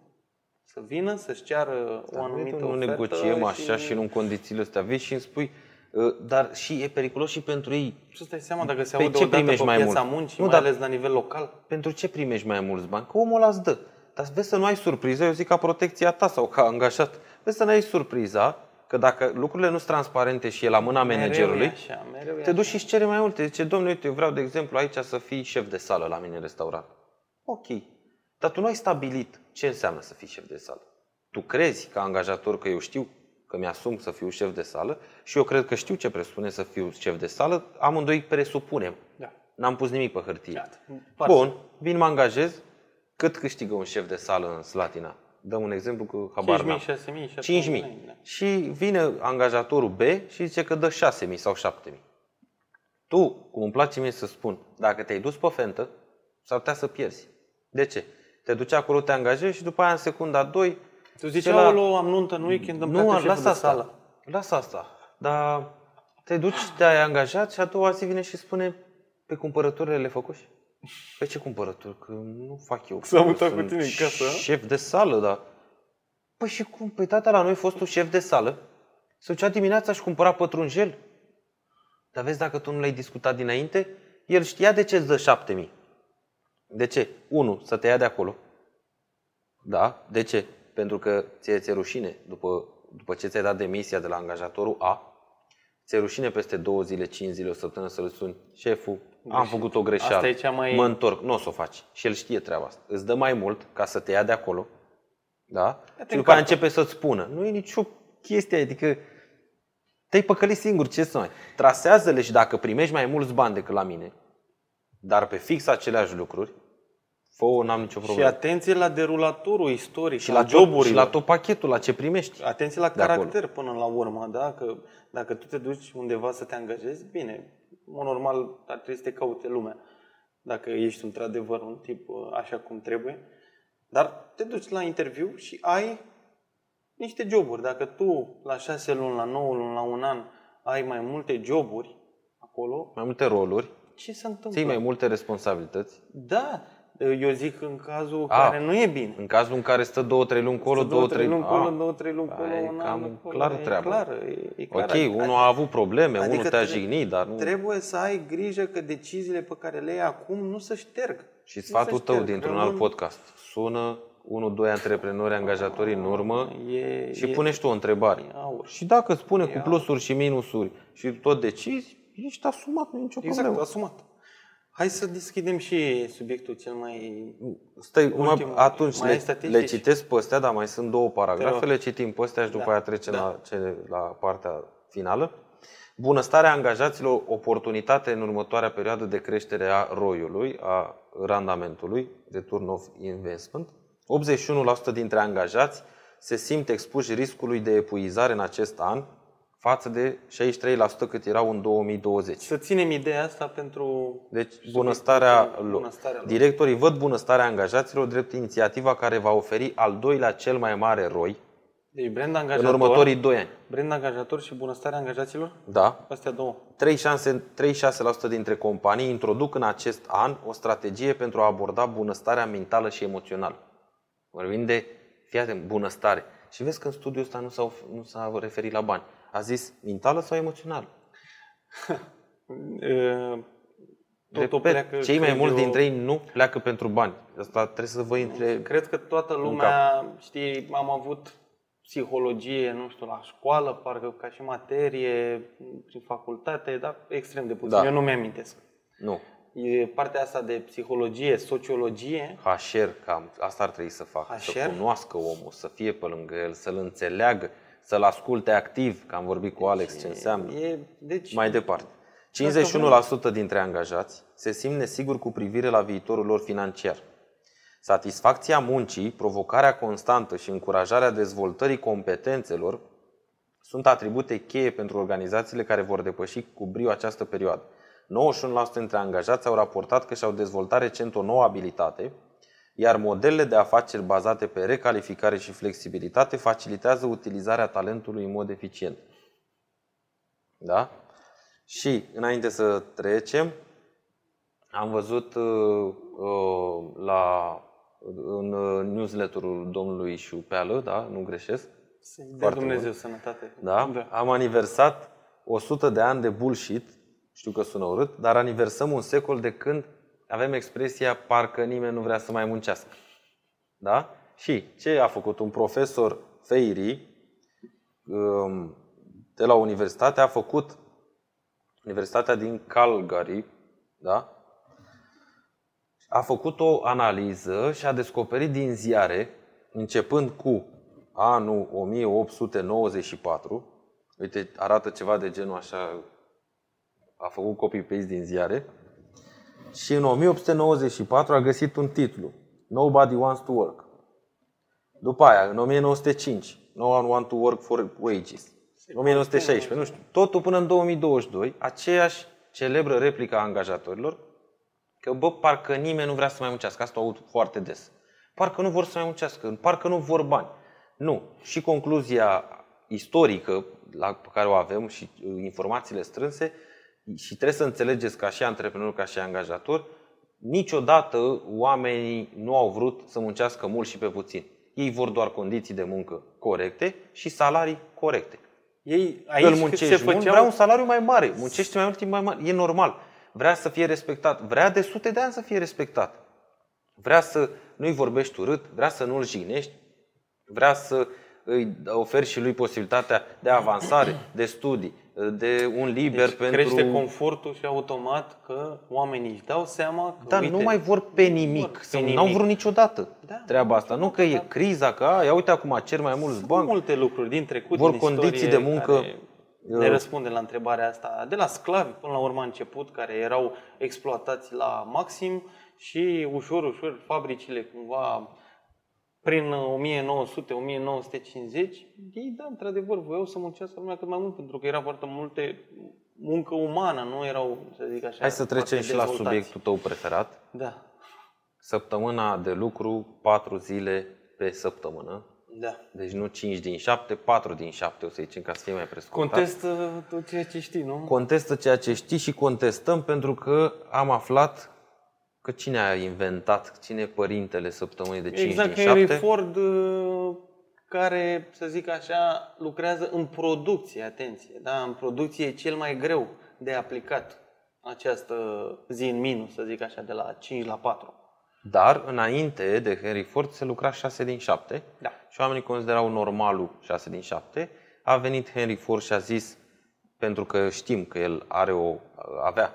Să vină, să-și ceară o anumită nu ofertă negociem așa și nu în condițiile astea. Vezi și îmi spui, uh, dar și e periculos și pentru ei. Tu îți dai seama dacă se Pe aude ce odată primești pe mai piața mult? muncii, Nu, mai dar- ales la nivel local. Pentru ce primești mai mulți bani? Că omul ăla îți dă. Dar vezi să nu ai surpriză, eu zic ca protecția ta sau ca angajat. Vezi să nu ai surpriza că dacă lucrurile nu sunt transparente și e la mâna managerului, Mereu e așa, mereu e te duci așa. și îți cere mai multe. Zice, domnule, uite, eu vreau, de exemplu, aici să fii șef de sală la mine în restaurant. Ok. Dar tu nu ai stabilit ce înseamnă să fii șef de sală. Tu crezi ca angajator că eu știu că mi-asum să fiu șef de sală și eu cred că știu ce presupune să fiu șef de sală, amândoi presupunem. Da. N-am pus nimic pe hârtie. Iată. Bun, vin, mă angajez. Cât câștigă un șef de sală în Slatina? Dăm un exemplu cu habar 5.000, n-am. 6.000, 5.000. 7.000. Da. Și vine angajatorul B și zice că dă 6.000 sau 7.000. Tu, cum îmi place mie să spun, dacă te-ai dus pe fentă, s-ar putea să pierzi. De ce? Te duci acolo, te angajezi și după aia în secunda 2 Tu zici, la- aolo, am nuntă în weekend, îmi nu, pleacă lasă șeful de asta. sală. Lasă asta. Dar te duci, te-ai angajat și a doua zi vine și spune pe cumpărăturile le făcuși? Pe ce cumpărături? Că nu fac eu. S-a mutat Sunt cu tine în casă, a? Șef de sală, da. Păi și cum? Păi tata la noi fostul șef de sală se ducea dimineața și cumpăra pătrunjel. Dar vezi dacă tu nu l-ai discutat dinainte, el știa de ce îți dă 7000. De ce? Unu, să te ia de acolo. Da? De ce? Pentru că ție ți-e rușine după, după ce ți-ai dat demisia de la angajatorul A, ți-e rușine peste două zile, cinci zile, o săptămână să-l suni șeful, am făcut o greșeală, Asta e cea mai- mă întorc, nu o să o faci. Și el știe treaba asta. Îți dă mai mult ca să te ia de acolo, da? Și după aia încarcă. începe să-ți spună. Nu e nicio chestie, adică te-ai păcălit singur, ce să mai... Trasează-le și dacă primești mai mulți bani decât la mine, dar pe fix aceleași lucruri, fă n-am nicio Și problemă. atenție la derulatorul istoric, Și al la, tot, joburilor. și la tot pachetul, la ce primești. Atenție la de acolo. caracter până la urmă, da? Că dacă tu te duci undeva să te angajezi, bine, în normal ar trebui să te caute lumea. Dacă ești într-adevăr un tip uh, așa cum trebuie. Dar te duci la interviu și ai niște joburi. Dacă tu la șase luni, la 9 luni, la un an ai mai multe joburi acolo, Mai multe roluri, ce se întâmplă? ții mai multe responsabilități. Da, eu zic în cazul A. care nu e bine. În cazul în care stă două, trei luni colo, Să două, trei luni Ah, acolo, două, trei luni acolo, e un cam an acolo. clară e treaba. Clar, e, e clar. Ok, unul a avut probleme, adică unul te-a tre- jignit, dar nu... Trebuie să ai grijă că deciziile pe care le iei acum nu se șterg. Și Nu sfatul se tău șterg. dintr-un Rămân- alt podcast. Sună unul, doi antreprenori angajatori în urmă E, și e, pune și tu o întrebare. e aur. Și dacă îți spune cu plusuri și minusuri și tot decizi, ești asumat, nu e nicio Exact, problemă. asumat. Hai să deschidem și subiectul cel mai... Stai, Ultimul. mai, atunci Mai le, ai statistici? le citesc pe astea, dar mai sunt două paragrafe, rog. le citim pe astea și după Da, aia trecem da. la, cele, la partea finală. Bunăstarea angajaților, oportunitate în următoarea perioadă de creștere a ROI-ului, a randamentului, Return of Investment. 81% dintre angajați se simt expuși riscului de epuizare în acest an, față de 63% cât erau în 2020. Să ținem ideea asta pentru... Deci bunăstarea lor. bunăstarea lor. Directorii văd bunăstarea angajaților drept inițiativa care va oferi al doilea cel mai mare ROI Deci brand în angajator, următorii 2 ani. brand angajator și bunăstarea angajaților? Da? Astea două. 36%, 36% dintre companii introduc în acest an o strategie pentru a aborda bunăstarea mentală și emoțională. Vorbim de, fii atent, bunăstare. Și vezi că în studiul ăsta nu s-a, nu s-a referit la bani. A zis mentală sau emoțională? Uh, Totul Repet, pleacă, cei mai cred mulți eu- dintre ei nu pleacă pentru bani. Asta trebuie să vă intre Cred că toată lumea, știi, am avut psihologie, nu știu, la școală, parcă ca și materie, prin facultate, dar extrem de puțin. Da. Eu nu mi-amintesc. Nu. E partea asta de psihologie, sociologie, HR, cam asta ar trebui să facă. Să HR? cunoască omul, să fie pe lângă el, să-l înțeleagă, să-l asculte activ, că am vorbit cu Alex ce înseamnă. e, deci, Mai departe. 51% dintre angajați se simt nesiguri cu privire la viitorul lor financiar. Satisfacția muncii, provocarea constantă și încurajarea dezvoltării competențelor sunt atribute cheie pentru organizațiile care vor depăși cu brio această perioadă. 91% dintre angajați au raportat că și-au dezvoltat recent o nouă abilitate, iar modelele de afaceri bazate pe recalificare și flexibilitate facilitează utilizarea talentului în mod eficient. Da? Și, înainte să trecem, am văzut uh, uh, la, în uh, newsletterul domnului Șupeală, da? Nu greșesc? să-i dea Foarte Dumnezeu sănătate. Da? da. Am aniversat 100 de ani de bullshit, știu că sună urât, dar aniversăm un secol de când avem expresia parcă nimeni nu vrea să mai muncească. Da? Și ce a făcut un profesor Feiri um, de la universitate? A făcut Universitatea din Calgary, da? A făcut o analiză și a descoperit din ziare, începând cu anul 1894, uite, arată ceva de genul așa, a făcut copy-paste din ziare, și în 1894 a găsit un titlu, Nobody Wants to Work. După aia, în 1905, No one want to work for wages. 1916, nu știu, totul până în 2022, aceeași celebră replică a angajatorilor, că bă, parcă nimeni nu vrea să mai muncească. Asta o aud foarte des. Parcă nu vor să mai muncească, parcă nu vor bani. Nu. Și concluzia istorică la pe care o avem și uh, informațiile strânse și trebuie să înțelegeți ca și antreprenor, ca și angajator, niciodată oamenii nu au vrut să muncească mult și pe puțin. Ei vor doar condiții de muncă corecte și salarii corecte. Ei, Aici aici Îl se muncești mult, făceau... vrea un salariu mai mare, muncește mai mult timp mai mare, e normal. Vrea să fie respectat, vrea de sute de ani să fie respectat. Vrea să nu-i vorbești urât, vrea să nu-l jignești, vrea să îi oferi și lui posibilitatea de avansare, de studii, de un liber deci pentru... crește confortul și automat că oamenii își dau seama că, Dar uite, nu mai vor pe nimic. pe Sau nimic. n-au vrut niciodată Da, treaba asta. Nu că e criza, că a, ia uite acum cer mai mulți Sunt bani. multe lucruri din trecut, Vor din condiții istorie, de muncă, care ne uh, răspunde la întrebarea asta. De la sclavi până la urmă a început, care erau exploatați la maxim și ușor, ușor fabricile cumva prin 1900-1950, ei, da, într-adevăr, voiau să muncească lumea cât mai mult, pentru că era foarte multe muncă umană, nu erau, să zic așa, Hai să trecem foarte și la dezvoltați. subiectul tău preferat. Da, Săptămâna de lucru, patru zile pe săptămână. Da. Deci nu 5 din 7, 4 din 7, o să zicem, ca să fie mai prescurtat. Contestă tot ceea ce știi, nu? Contestă ceea ce știi și contestăm pentru că am aflat că cine a inventat, cine e părintele săptămânii de 5 exact, din Henry 7? Ford, uh, care, să zic așa, lucrează în producție, atenție, da? În producție e cel mai greu de aplicat această zi în minus, să zic așa, de la 5 la 4. Dar înainte de Henry Ford se lucra 6 din 7 Da. și oamenii considerau normalul 6 din 7. A venit Henry Ford și a zis, pentru că știm că el are o, avea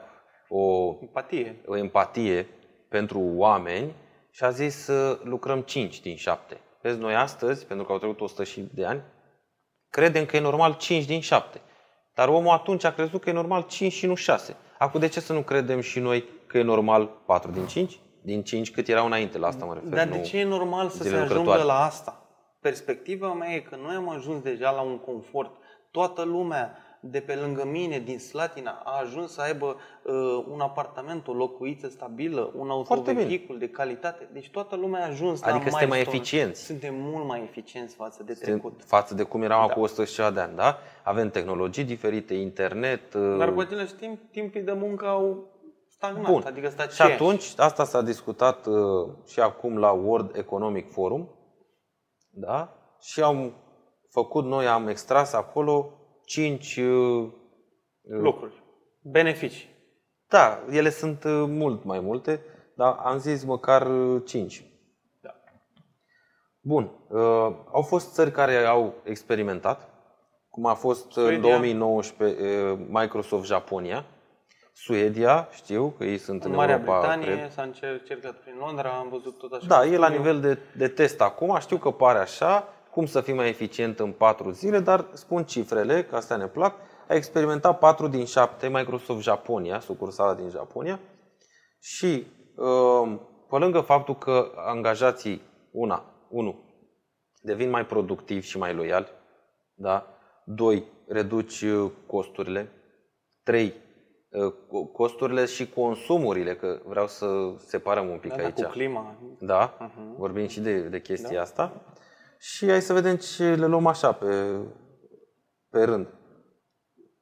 o, Empatie. o empatie pentru oameni și a zis să lucrăm 5 din 7. Vezi, noi astăzi, pentru că au trecut 100 și de ani, credem că e normal 5 din 7. Dar omul atunci a crezut că e normal 5 și nu 6. Acum de ce să nu credem și noi că e normal 4 din 5? Din 5 cât erau înainte, la asta mă refer. Dar nu de ce e normal să se zilele ajungă lucrătoare. la asta? Perspectiva mea e că noi am ajuns deja la un confort. Toată lumea de pe lângă mine, din Slatina, a ajuns să aibă uh, un apartament, o locuință stabilă, un Foarte bine. autovehicul de calitate. Deci toată lumea a ajuns la Adică suntem mai milestone. eficienți. Suntem mult mai eficienți față de Suntem trecut. față de cum eram Da. acum 100 și ceva de ani, da? Avem tehnologii diferite, internet. Dar uh, cu același timp, timpii de muncă au stagnat. Bun. Adică stat Și atunci, asta s-a discutat uh, și acum la World Economic Forum, da? Și am făcut, noi am extras acolo 5, lucruri. Beneficii. da, ele sunt uh, mult mai multe, dar am zis măcar 5. Da. Bun, uh, au fost țări care au experimentat, cum a fost în Suedia. 2019 uh, Microsoft Japonia, Suedia, știu că ei sunt în, În Marea Europa, Britanie cred. s-a încercat prin Londra, am văzut tot așa. Da, un e la studiu. nivel de, de test acum, știu că pare așa, cum să fii mai eficient în 4 zile, dar spun cifrele, că astea ne plac. A experimentat 4 din 7 Microsoft Japonia, sucursala din Japonia și uh, pe lângă faptul că angajații, una, unu, devin mai productivi și mai loiali, da? Doi, reduci uh, costurile. Trei, uh, co- costurile și consumurile, că vreau să separăm un pic Da, da, aici. cu clima. Da, Mhm. vorbim și de, de chestia Da. asta. Și hai să vedem ce le luăm așa pe, pe rând.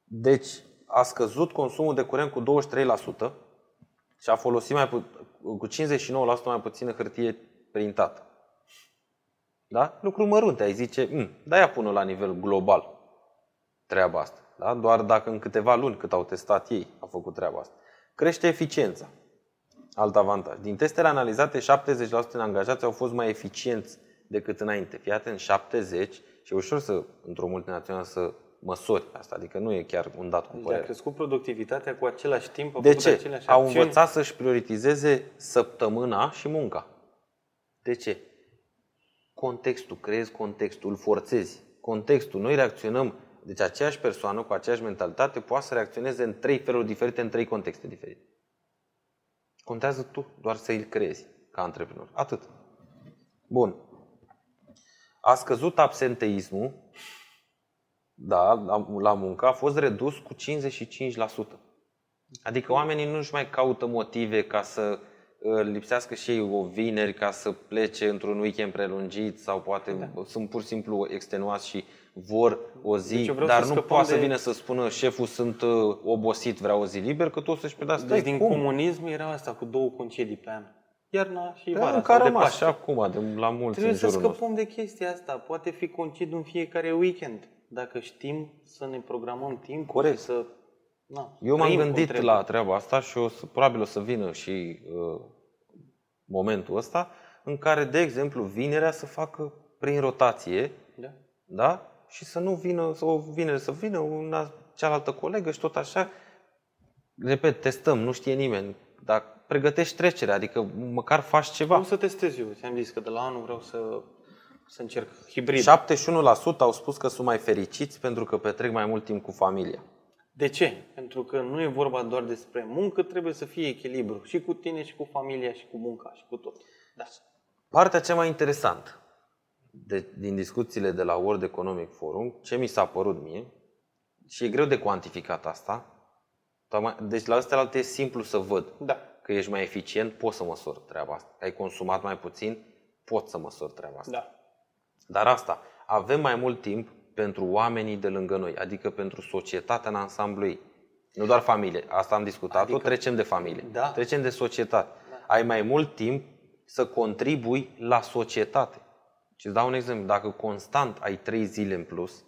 Deci, a scăzut consumul de curent cu 23% și a folosit mai pu- cu 59% mai puțină hârtie printată. Da? Lucruri mărunte, ai zice, "Mm, da, ia până la nivel global treaba asta. Da? Doar dacă în câteva luni cât au testat ei au făcut treaba asta. Crește eficiența. Alt avantaj. Din testele analizate, 70% din angajați au fost mai eficienți decât înainte. Fii atent, 70 și e ușor să, într-o multinațională, să măsori asta. Adică nu e chiar un dat cu Deci a părere. crescut productivitatea cu același timp, a De făcut ce? aceleași Au acțiuni. învățat să-și prioritizeze săptămâna și munca. De ce? Contextul, creezi contextul, îl forțezi. Contextul, noi reacționăm, deci aceeași persoană cu aceeași mentalitate poate să reacționeze în trei feluri diferite, în trei contexte diferite. Contează tu doar să îl creezi ca antreprenor. Atât. Bun. A scăzut absenteismul, da, la, la muncă, a fost redus cu 55%. Adică oamenii nu-și mai caută motive ca să uh, lipsească și ei o vineri ca să plece într-un weekend prelungit sau poate da. sunt pur și simplu extenuați și vor o zi, Deci eu vreau dar să nu scăpăm poate să de- vină să spună șeful sunt uh, obosit, vreau o zi liber, că tu o să-și predai, stai, Deci din cum? comunism era asta cu două concedii pe an. Iarna și Da, vara. încă sau de rămas Paște. și acum, de, la mulți Trebuie în să jurul nostru. scăpăm de chestia asta. Poate fi concediu în fiecare weekend. Dacă știm să ne programăm timp Corect. și să... Na, Eu m-am trăim cum gândit trebuie. la treaba asta și o să, probabil o să vină și uh, momentul ăsta în care, de exemplu, vinerea să facă prin rotație, Da? da? Și să nu vină, să o vinere să vină una cealaltă colegă și tot așa. Repet, testăm, nu știe nimeni, dar pregătești trecerea, adică măcar faci ceva. Vreau să testez eu. Ți-am zis că de la anul vreau să, să încerc hibrid. 71% au spus că sunt mai fericiți pentru că petrec mai mult timp cu familia. De ce? Pentru că nu e vorba doar despre muncă, trebuie să fie echilibru și cu tine, și cu familia, și cu munca, și cu tot. Da. Partea cea mai interesantă de, din discuțiile de la World Economic Forum, ce mi s-a părut mie, și e greu de cuantificat asta, tocmai- deci la astea alte e simplu să văd Da. Că ești mai eficient, pot să măsor treaba asta. Că ai consumat mai puțin, pot să măsor treaba asta. Da. Dar asta, avem mai mult timp pentru oamenii de lângă noi, adică pentru societatea în ansamblu ei. Nu doar familie, asta am discutat, adică, trecem de familie, Da. trecem de societate. Ai mai mult timp să contribui la societate. Și îți dau un exemplu, dacă constant ai trei zile în plus,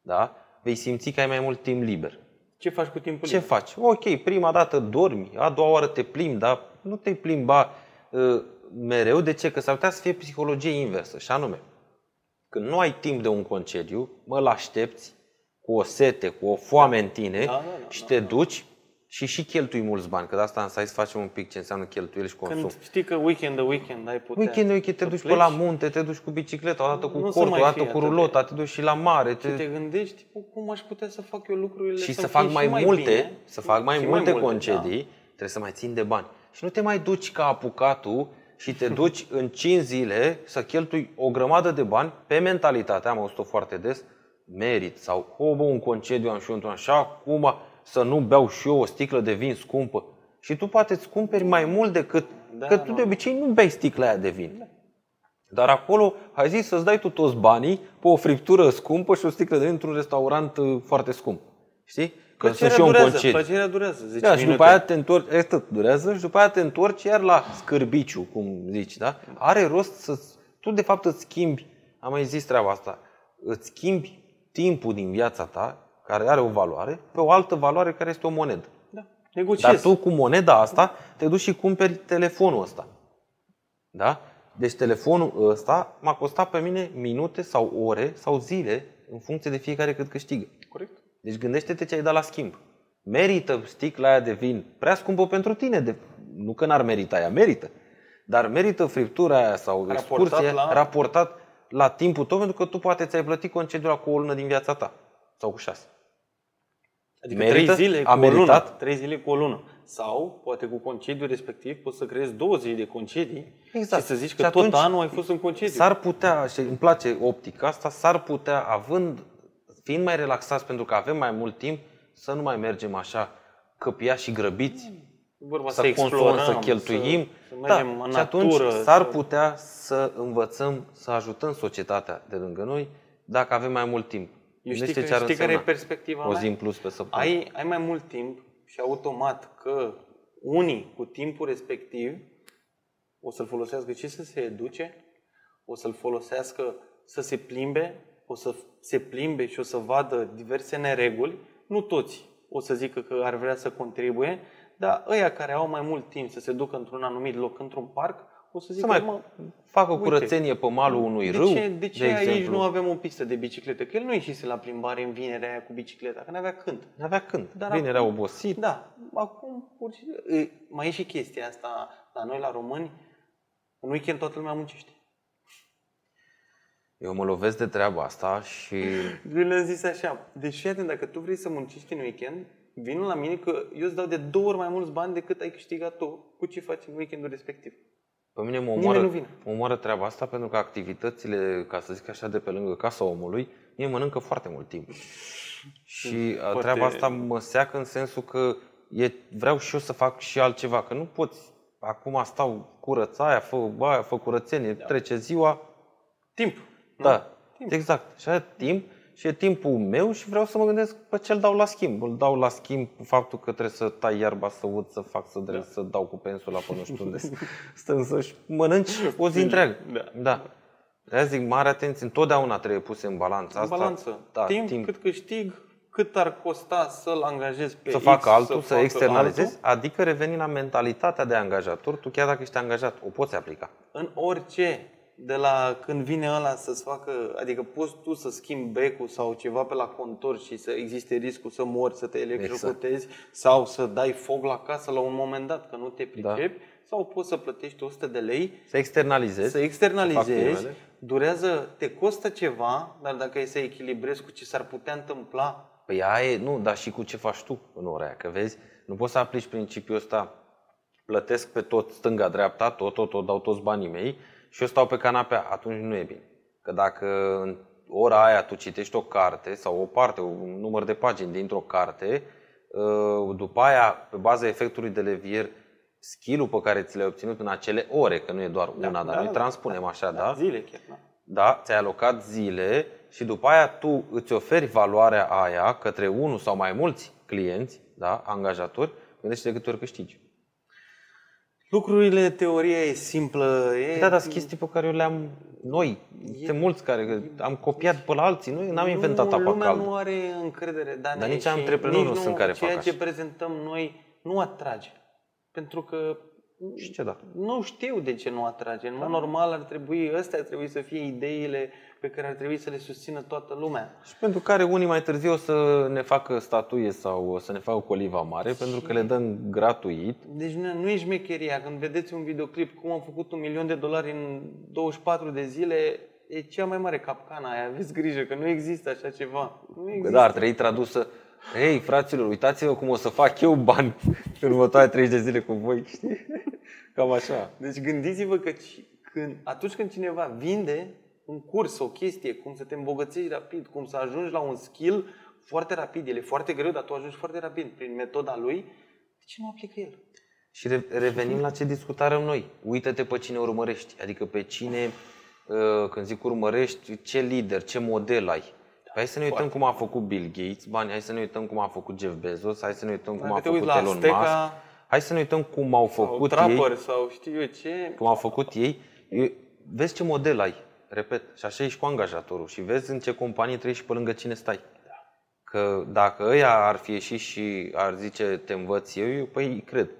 da, vei simți că ai mai mult timp liber. Ce faci cu timpul Ce liber? faci? Ok, prima dată dormi, a doua oară te plimbi, dar nu te plimba uh, mereu. De ce? Că s-ar putea să fie psihologie inversă. Și anume, când nu ai timp de un concediu, mă îl aștepți cu o sete, cu o foame în tine Da, da, da, și da, te duci și și cheltui mulți bani. Că de asta am să hai să facem un pic ce înseamnă cheltuieli și consum. Când știi că weekend de weekend ai putea Weekend, weekend, te să duci pe pleci la munte, te duci cu bicicleta, odată cu Nu să cortul, mai odată fie cu atât de- rulota, te duci și la mare. Și Te... te gândești, "Bă, cum aș putea să fac eu lucrurile și să să fie fac și mai multe, bine, să fac mai și multe multe, concedii, trebuie să mai țin de bani. Și nu te mai duci ca apucatul și te duci în 5 zile să cheltui o grămadă de bani pe mentalitate, am auzit-o foarte des, merit sau, o, bă, un concediu am și eu într-un așa, acum să nu beau și eu o sticlă de vin scumpă. Și tu poate îți cumperi mai mult decât, Da, că tu nu. de obicei nu bei sticla aia de vin. Dar acolo ai zis să-ți dai tu toți banii pe o friptură scumpă și o sticlă de vin într-un restaurant uh, foarte scump. Știi? Că sunt Plăcerea și eu un durează, concediu. plăcerea durează, 10 Da, și minute. după aia te întorci, e tot durează, și după aia te întorci iar la scârbiciu, cum zici, da? Are rost să tu de fapt îți schimbi, am mai zis treaba asta, îți schimbi timpul din viața ta, care are o valoare, pe o altă valoare care este o monedă. Da. Dar Negociezi. tu cu moneda asta te duci și cumperi telefonul ăsta. Da? Deci telefonul ăsta m-a costat pe mine minute sau ore sau zile în funcție de fiecare cât câștigă. Corect. Deci gândește-te ce ai dat la schimb. Merită sticla aia de vin prea scumpă pentru tine. De, nu că n-ar merita ea, merită. Dar merită friptura aia sau Raportat excursia la- raportat la timpul tău, pentru că tu poate ți-ai plătit concediul la cu o lună din viața ta. Sau cu șase. Adică Merită? trei zile A cu o lună. meritat? Trei zile cu o lună. Sau, poate cu concediu respectiv, poți să creezi două zile de concedii Exact. și să zici Și că atunci tot anul ai fost în concediu. S-ar putea, și îmi place optica asta, s-ar putea, având, fiind mai relaxați pentru că avem mai mult timp, să nu mai mergem așa căpiași și grăbiți, Vorba să, să consumăm, explorăm, să cheltuim. să, să mergem da. în și atunci natură. s-ar să- putea să învățăm, să ajutăm societatea de lângă noi dacă avem mai mult timp. Eu știi, Gândește că, ce ar știi care e însemna perspectiva o mea? zi în plus pe săptămână. ai, ai mai mult timp și automat că unii cu timpul respectiv o să-l folosească și să se educe, o să-l folosească să se plimbe, o să se plimbe și o să vadă diverse nereguli. Nu toți o să zică că ar vrea să contribuie, dar ăia care au mai mult timp să se ducă într-un anumit loc, într-un parc, o să zică, Să mai mă, facă uite, curățenie pe malul unui de râu, ce, de ce de aici exemplu. nu avem o pistă de bicicletă? Că el nu ieșise la plimbare în vinerea aia cu bicicleta, că n-avea când. N-avea când. Dar Bine, era acum- obosit. Da, acum pur și e, mai e și chestia asta la noi, la români, în weekend toată lumea muncește. Eu mă lovesc de treaba asta și Eu le-am zis așa, deci fii atent, dacă tu vrei să muncești în weekend, vină la mine că eu îți dau de două ori mai mulți bani decât ai câștigat tu cu ce faci în weekendul respectiv. Pe mine mă Nimeni omoară, nu vine. mă omoară treaba asta pentru că activitățile, ca să zic așa, de pe lângă casa omului, mie mănâncă foarte mult timp. Și uh, Foarte- treaba asta mă seacă în sensul că e, vreau și eu să fac și altceva, că nu poți, acum stau curăța aia, fă aia, fă curățenie, trece ziua, Timp. nu? da, Timp. exact. Și are timp și e timpul meu și vreau să mă gândesc pe ce îl dau la schimb. Îl dau la schimb cu faptul că trebuie să tai iarba, să ud, să fac, să drept, să dau cu pensula până nu știu unde. Stăm să-și mănânci o zi întreagă. Da. da. De zic, mare atenție, întotdeauna trebuie puse în balanță. În Asta, balanță. Da, timp, timp, cât câștig, cât ar costa să-l angajezi pe să X, facă altul, să, facă externalizezi, altul. adică reveni la mentalitatea de angajator. Tu chiar dacă ești angajat, o poți aplica. în orice, de la când vine ăla să-ți facă, adică poți tu să schimbi becul sau ceva pe la contor și să existe riscul să mori, să te electrocutezi sau să dai foc la casă la un moment dat, că nu te pricepi, sau poți să plătești 100 de lei, Să externalizezi. să externalizezi, facturile. durează, te costă ceva, dar dacă e să echilibrezi cu ce s-ar putea întâmpla, Păi aia e, nu, dar și cu ce faci tu în ora aia, că vezi, nu poți să aplici principiul ăsta, plătesc pe tot stânga-dreapta, tot, tot, tot, dau toți banii mei și eu stau pe canapea, atunci nu e bine. Că dacă în ora aia tu citești o carte sau o parte, un număr de pagini dintr-o carte, ă, după aia, pe baza efectului de levier, skill-ul pe care ți l-ai obținut în acele ore, că nu e doar una, dar da, noi da, transpunem așa, da? zile chiar, da? da, ți-ai alocat zile și după aia tu îți oferi valoarea aia către unul sau mai mulți clienți, da, angajatori, gândește de câte ori câștigi. Lucrurile, teoria e simplă. E... Da, dar sunt chestii pe care eu le-am noi. Sunt mulți care am copiat pe la alții. Noi n-am inventat nu, apa lumea caldă. nu are încredere. Dar, Dar nici și antreprenorii nici nu sunt care ceea fac ce așa. prezentăm noi nu atrage. Pentru că Și ce da? nu știu de ce nu atrage. În mod normal ar trebui, astea ar trebui să fie ideile pe care ar trebui să le susțină toată lumea. Și pentru care unii mai târziu o să ne facă statuie sau o să ne facă coliva mare, pentru că le dăm gratuit. Deci nu, nu e șmecheria. Când vedeți un videoclip cum am făcut un milion de dolari în 24 de zile, e cea mai mare capcana aia. Aveți grijă că nu există așa ceva. Nu Bă, există. da, ar trebui tradusă. Hei, fraților, uitați-vă cum o să fac eu bani în următoarele 30 de zile cu voi, știi? Cam așa. Deci gândiți-vă că ci- când, atunci când cineva vinde un curs, o chestie, cum să te îmbogățești rapid, cum să ajungi la un skill foarte rapid, el e foarte greu, dar tu ajungi foarte rapid prin metoda lui, de ce nu aplică el? Și re- revenim la ce discutarăm noi. Uită-te pe cine urmărești. Adică pe cine, uh, când zic urmărești, ce lider, ce model ai. Hai să ne uităm cum a făcut Bill Gates bani, hai să ne uităm cum a făcut Jeff Bezos, hai să ne uităm cum Dacă a te uiți făcut la Elon Azteca Musk. Hai să ne uităm cum au sau făcut Trapper ei, sau știu eu ce, cum au făcut ei. Eu- Vezi ce model ai, repet, și așa ești cu angajatorul și vezi în ce companie trăiești și pe lângă cine stai. Că dacă ăia ar fi ieșit și ar zice te învăț eu, eu păi îi cred.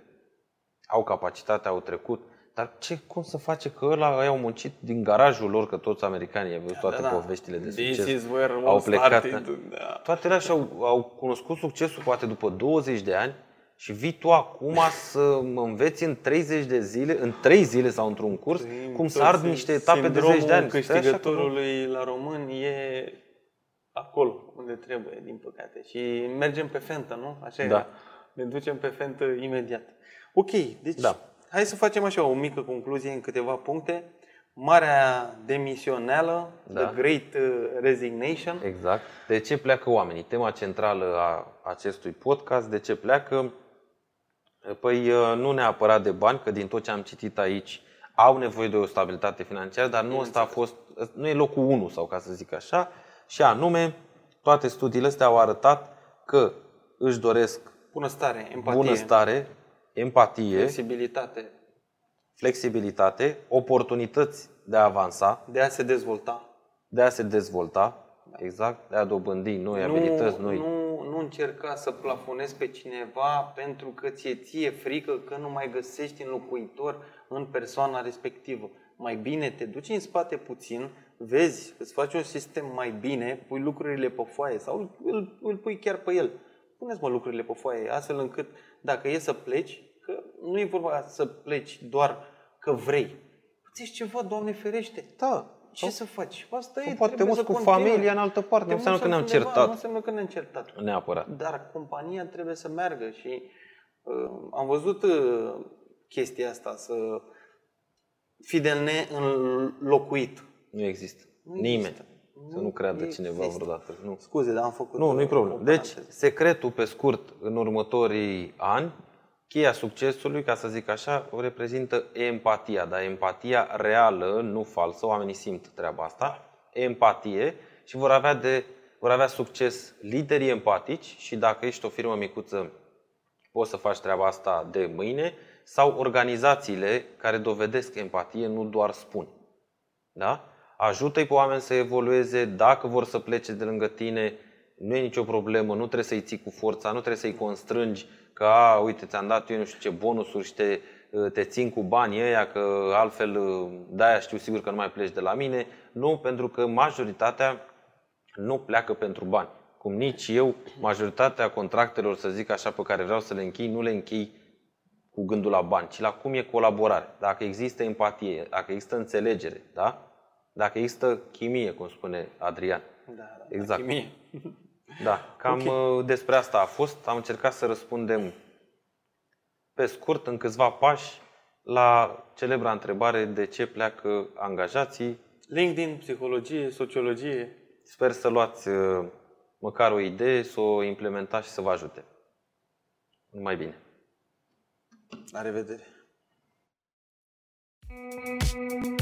Au capacitate, au trecut. Dar ce, cum să face că ăla ăia au muncit din garajul lor, că toți americanii, ai văzut toate da, da. poveștile de This succes. is where au all plecat. started, da. Toate alea și-au au cunoscut succesul poate după 20 de ani și vii tu acum să mă înveți în 30 de zile, în 3 zile sau într-un curs, cum să ard niște etape de 10 de ani. Stai așa că nu- câștigătorului la român e acolo unde trebuie, din păcate. Și mergem pe fentă, nu? Așa Da. era. Ne ducem pe fentă imediat. Ok, deci Da. hai să facem așa o mică concluzie în câteva puncte. Marea demisioneală, Da. The Great uh, Resignation. Exact. De ce pleacă oamenii? Tema centrală a acestui podcast, de ce pleacă? Păi nu neapărat de bani, că din tot ce am citit aici au nevoie de o stabilitate financiară, dar nu ăsta a fost, nu e locul 1 sau ca să zic așa, și anume toate studiile astea au arătat că își doresc Bunăstare, empatie, bunăstare, empatie, flexibilitate, flexibilitate, oportunități de a avansa, de a se dezvolta. de a se dezvolta, exact, de a dobândi noi abilități, noi Nu, nu încerca să plafonezi pe cineva pentru că ție ție frică că nu mai găsești înlocuitor în persoana respectivă. Mai bine te duci în spate puțin, vezi, îți faci un sistem mai bine, pui lucrurile pe foaie sau îl, îl pui chiar pe el. Puneți-mă lucrurile pe foaie, astfel încât dacă e să pleci, că nu e vorba să pleci doar că vrei. Îți ceva, Doamne ferește. Da. Ce să faci? Asta Sau e, poate te trebuie muți să cu continui. familia în altă parte. Te Nu înseamnă că ne-am muți altundeva, certat. Nu înseamnă că ne-am certat. Neapărat. Dar compania trebuie să meargă și uh, am văzut uh, chestia asta, să fii de neînlocuit. Nu există. Nu Nimeni. există. Să nu creadă există. cineva vreodată. Nu. Scuze, dar am făcut Nu, nu-i uh, problemă. o Deci, paranteză. secretul, pe scurt, în următorii ani, cheia succesului, ca să zic așa, o reprezintă empatia, dar empatia reală, nu falsă, oamenii simt treaba asta, empatie. Și vor avea, de, vor avea succes liderii empatici și dacă ești o firmă micuță, poți să faci treaba asta de mâine, sau organizațiile care dovedesc empatie, nu doar spun. Da? Ajută-i pe oameni să evolueze, dacă vor să plece de lângă tine, nu e nicio problemă, nu trebuie să-i ții cu forța, nu trebuie să-i constrângi că, a, uite, ți-am dat eu nu știu ce bonusuri și te, te țin cu banii ăia, că altfel de-aia știu sigur că nu mai pleci de la mine. Nu, pentru că majoritatea nu pleacă pentru bani. Cum nici eu, majoritatea contractelor, să zic așa, pe care vreau să le închei, nu le închei cu gândul la bani, ci la cum e colaborare. Dacă există empatie, dacă există înțelegere, da? Dacă există chimie, cum spune Adrian. Da, da, Exact. chimie. Da, cam okay. despre asta a fost. Am încercat să răspundem pe scurt, în câțiva pași, la celebra întrebare de ce pleacă angajații. LinkedIn, psihologie, sociologie. Sper să luați uh, măcar o idee, să o implementați și să vă ajute. Numai bine! La revedere! Thank you.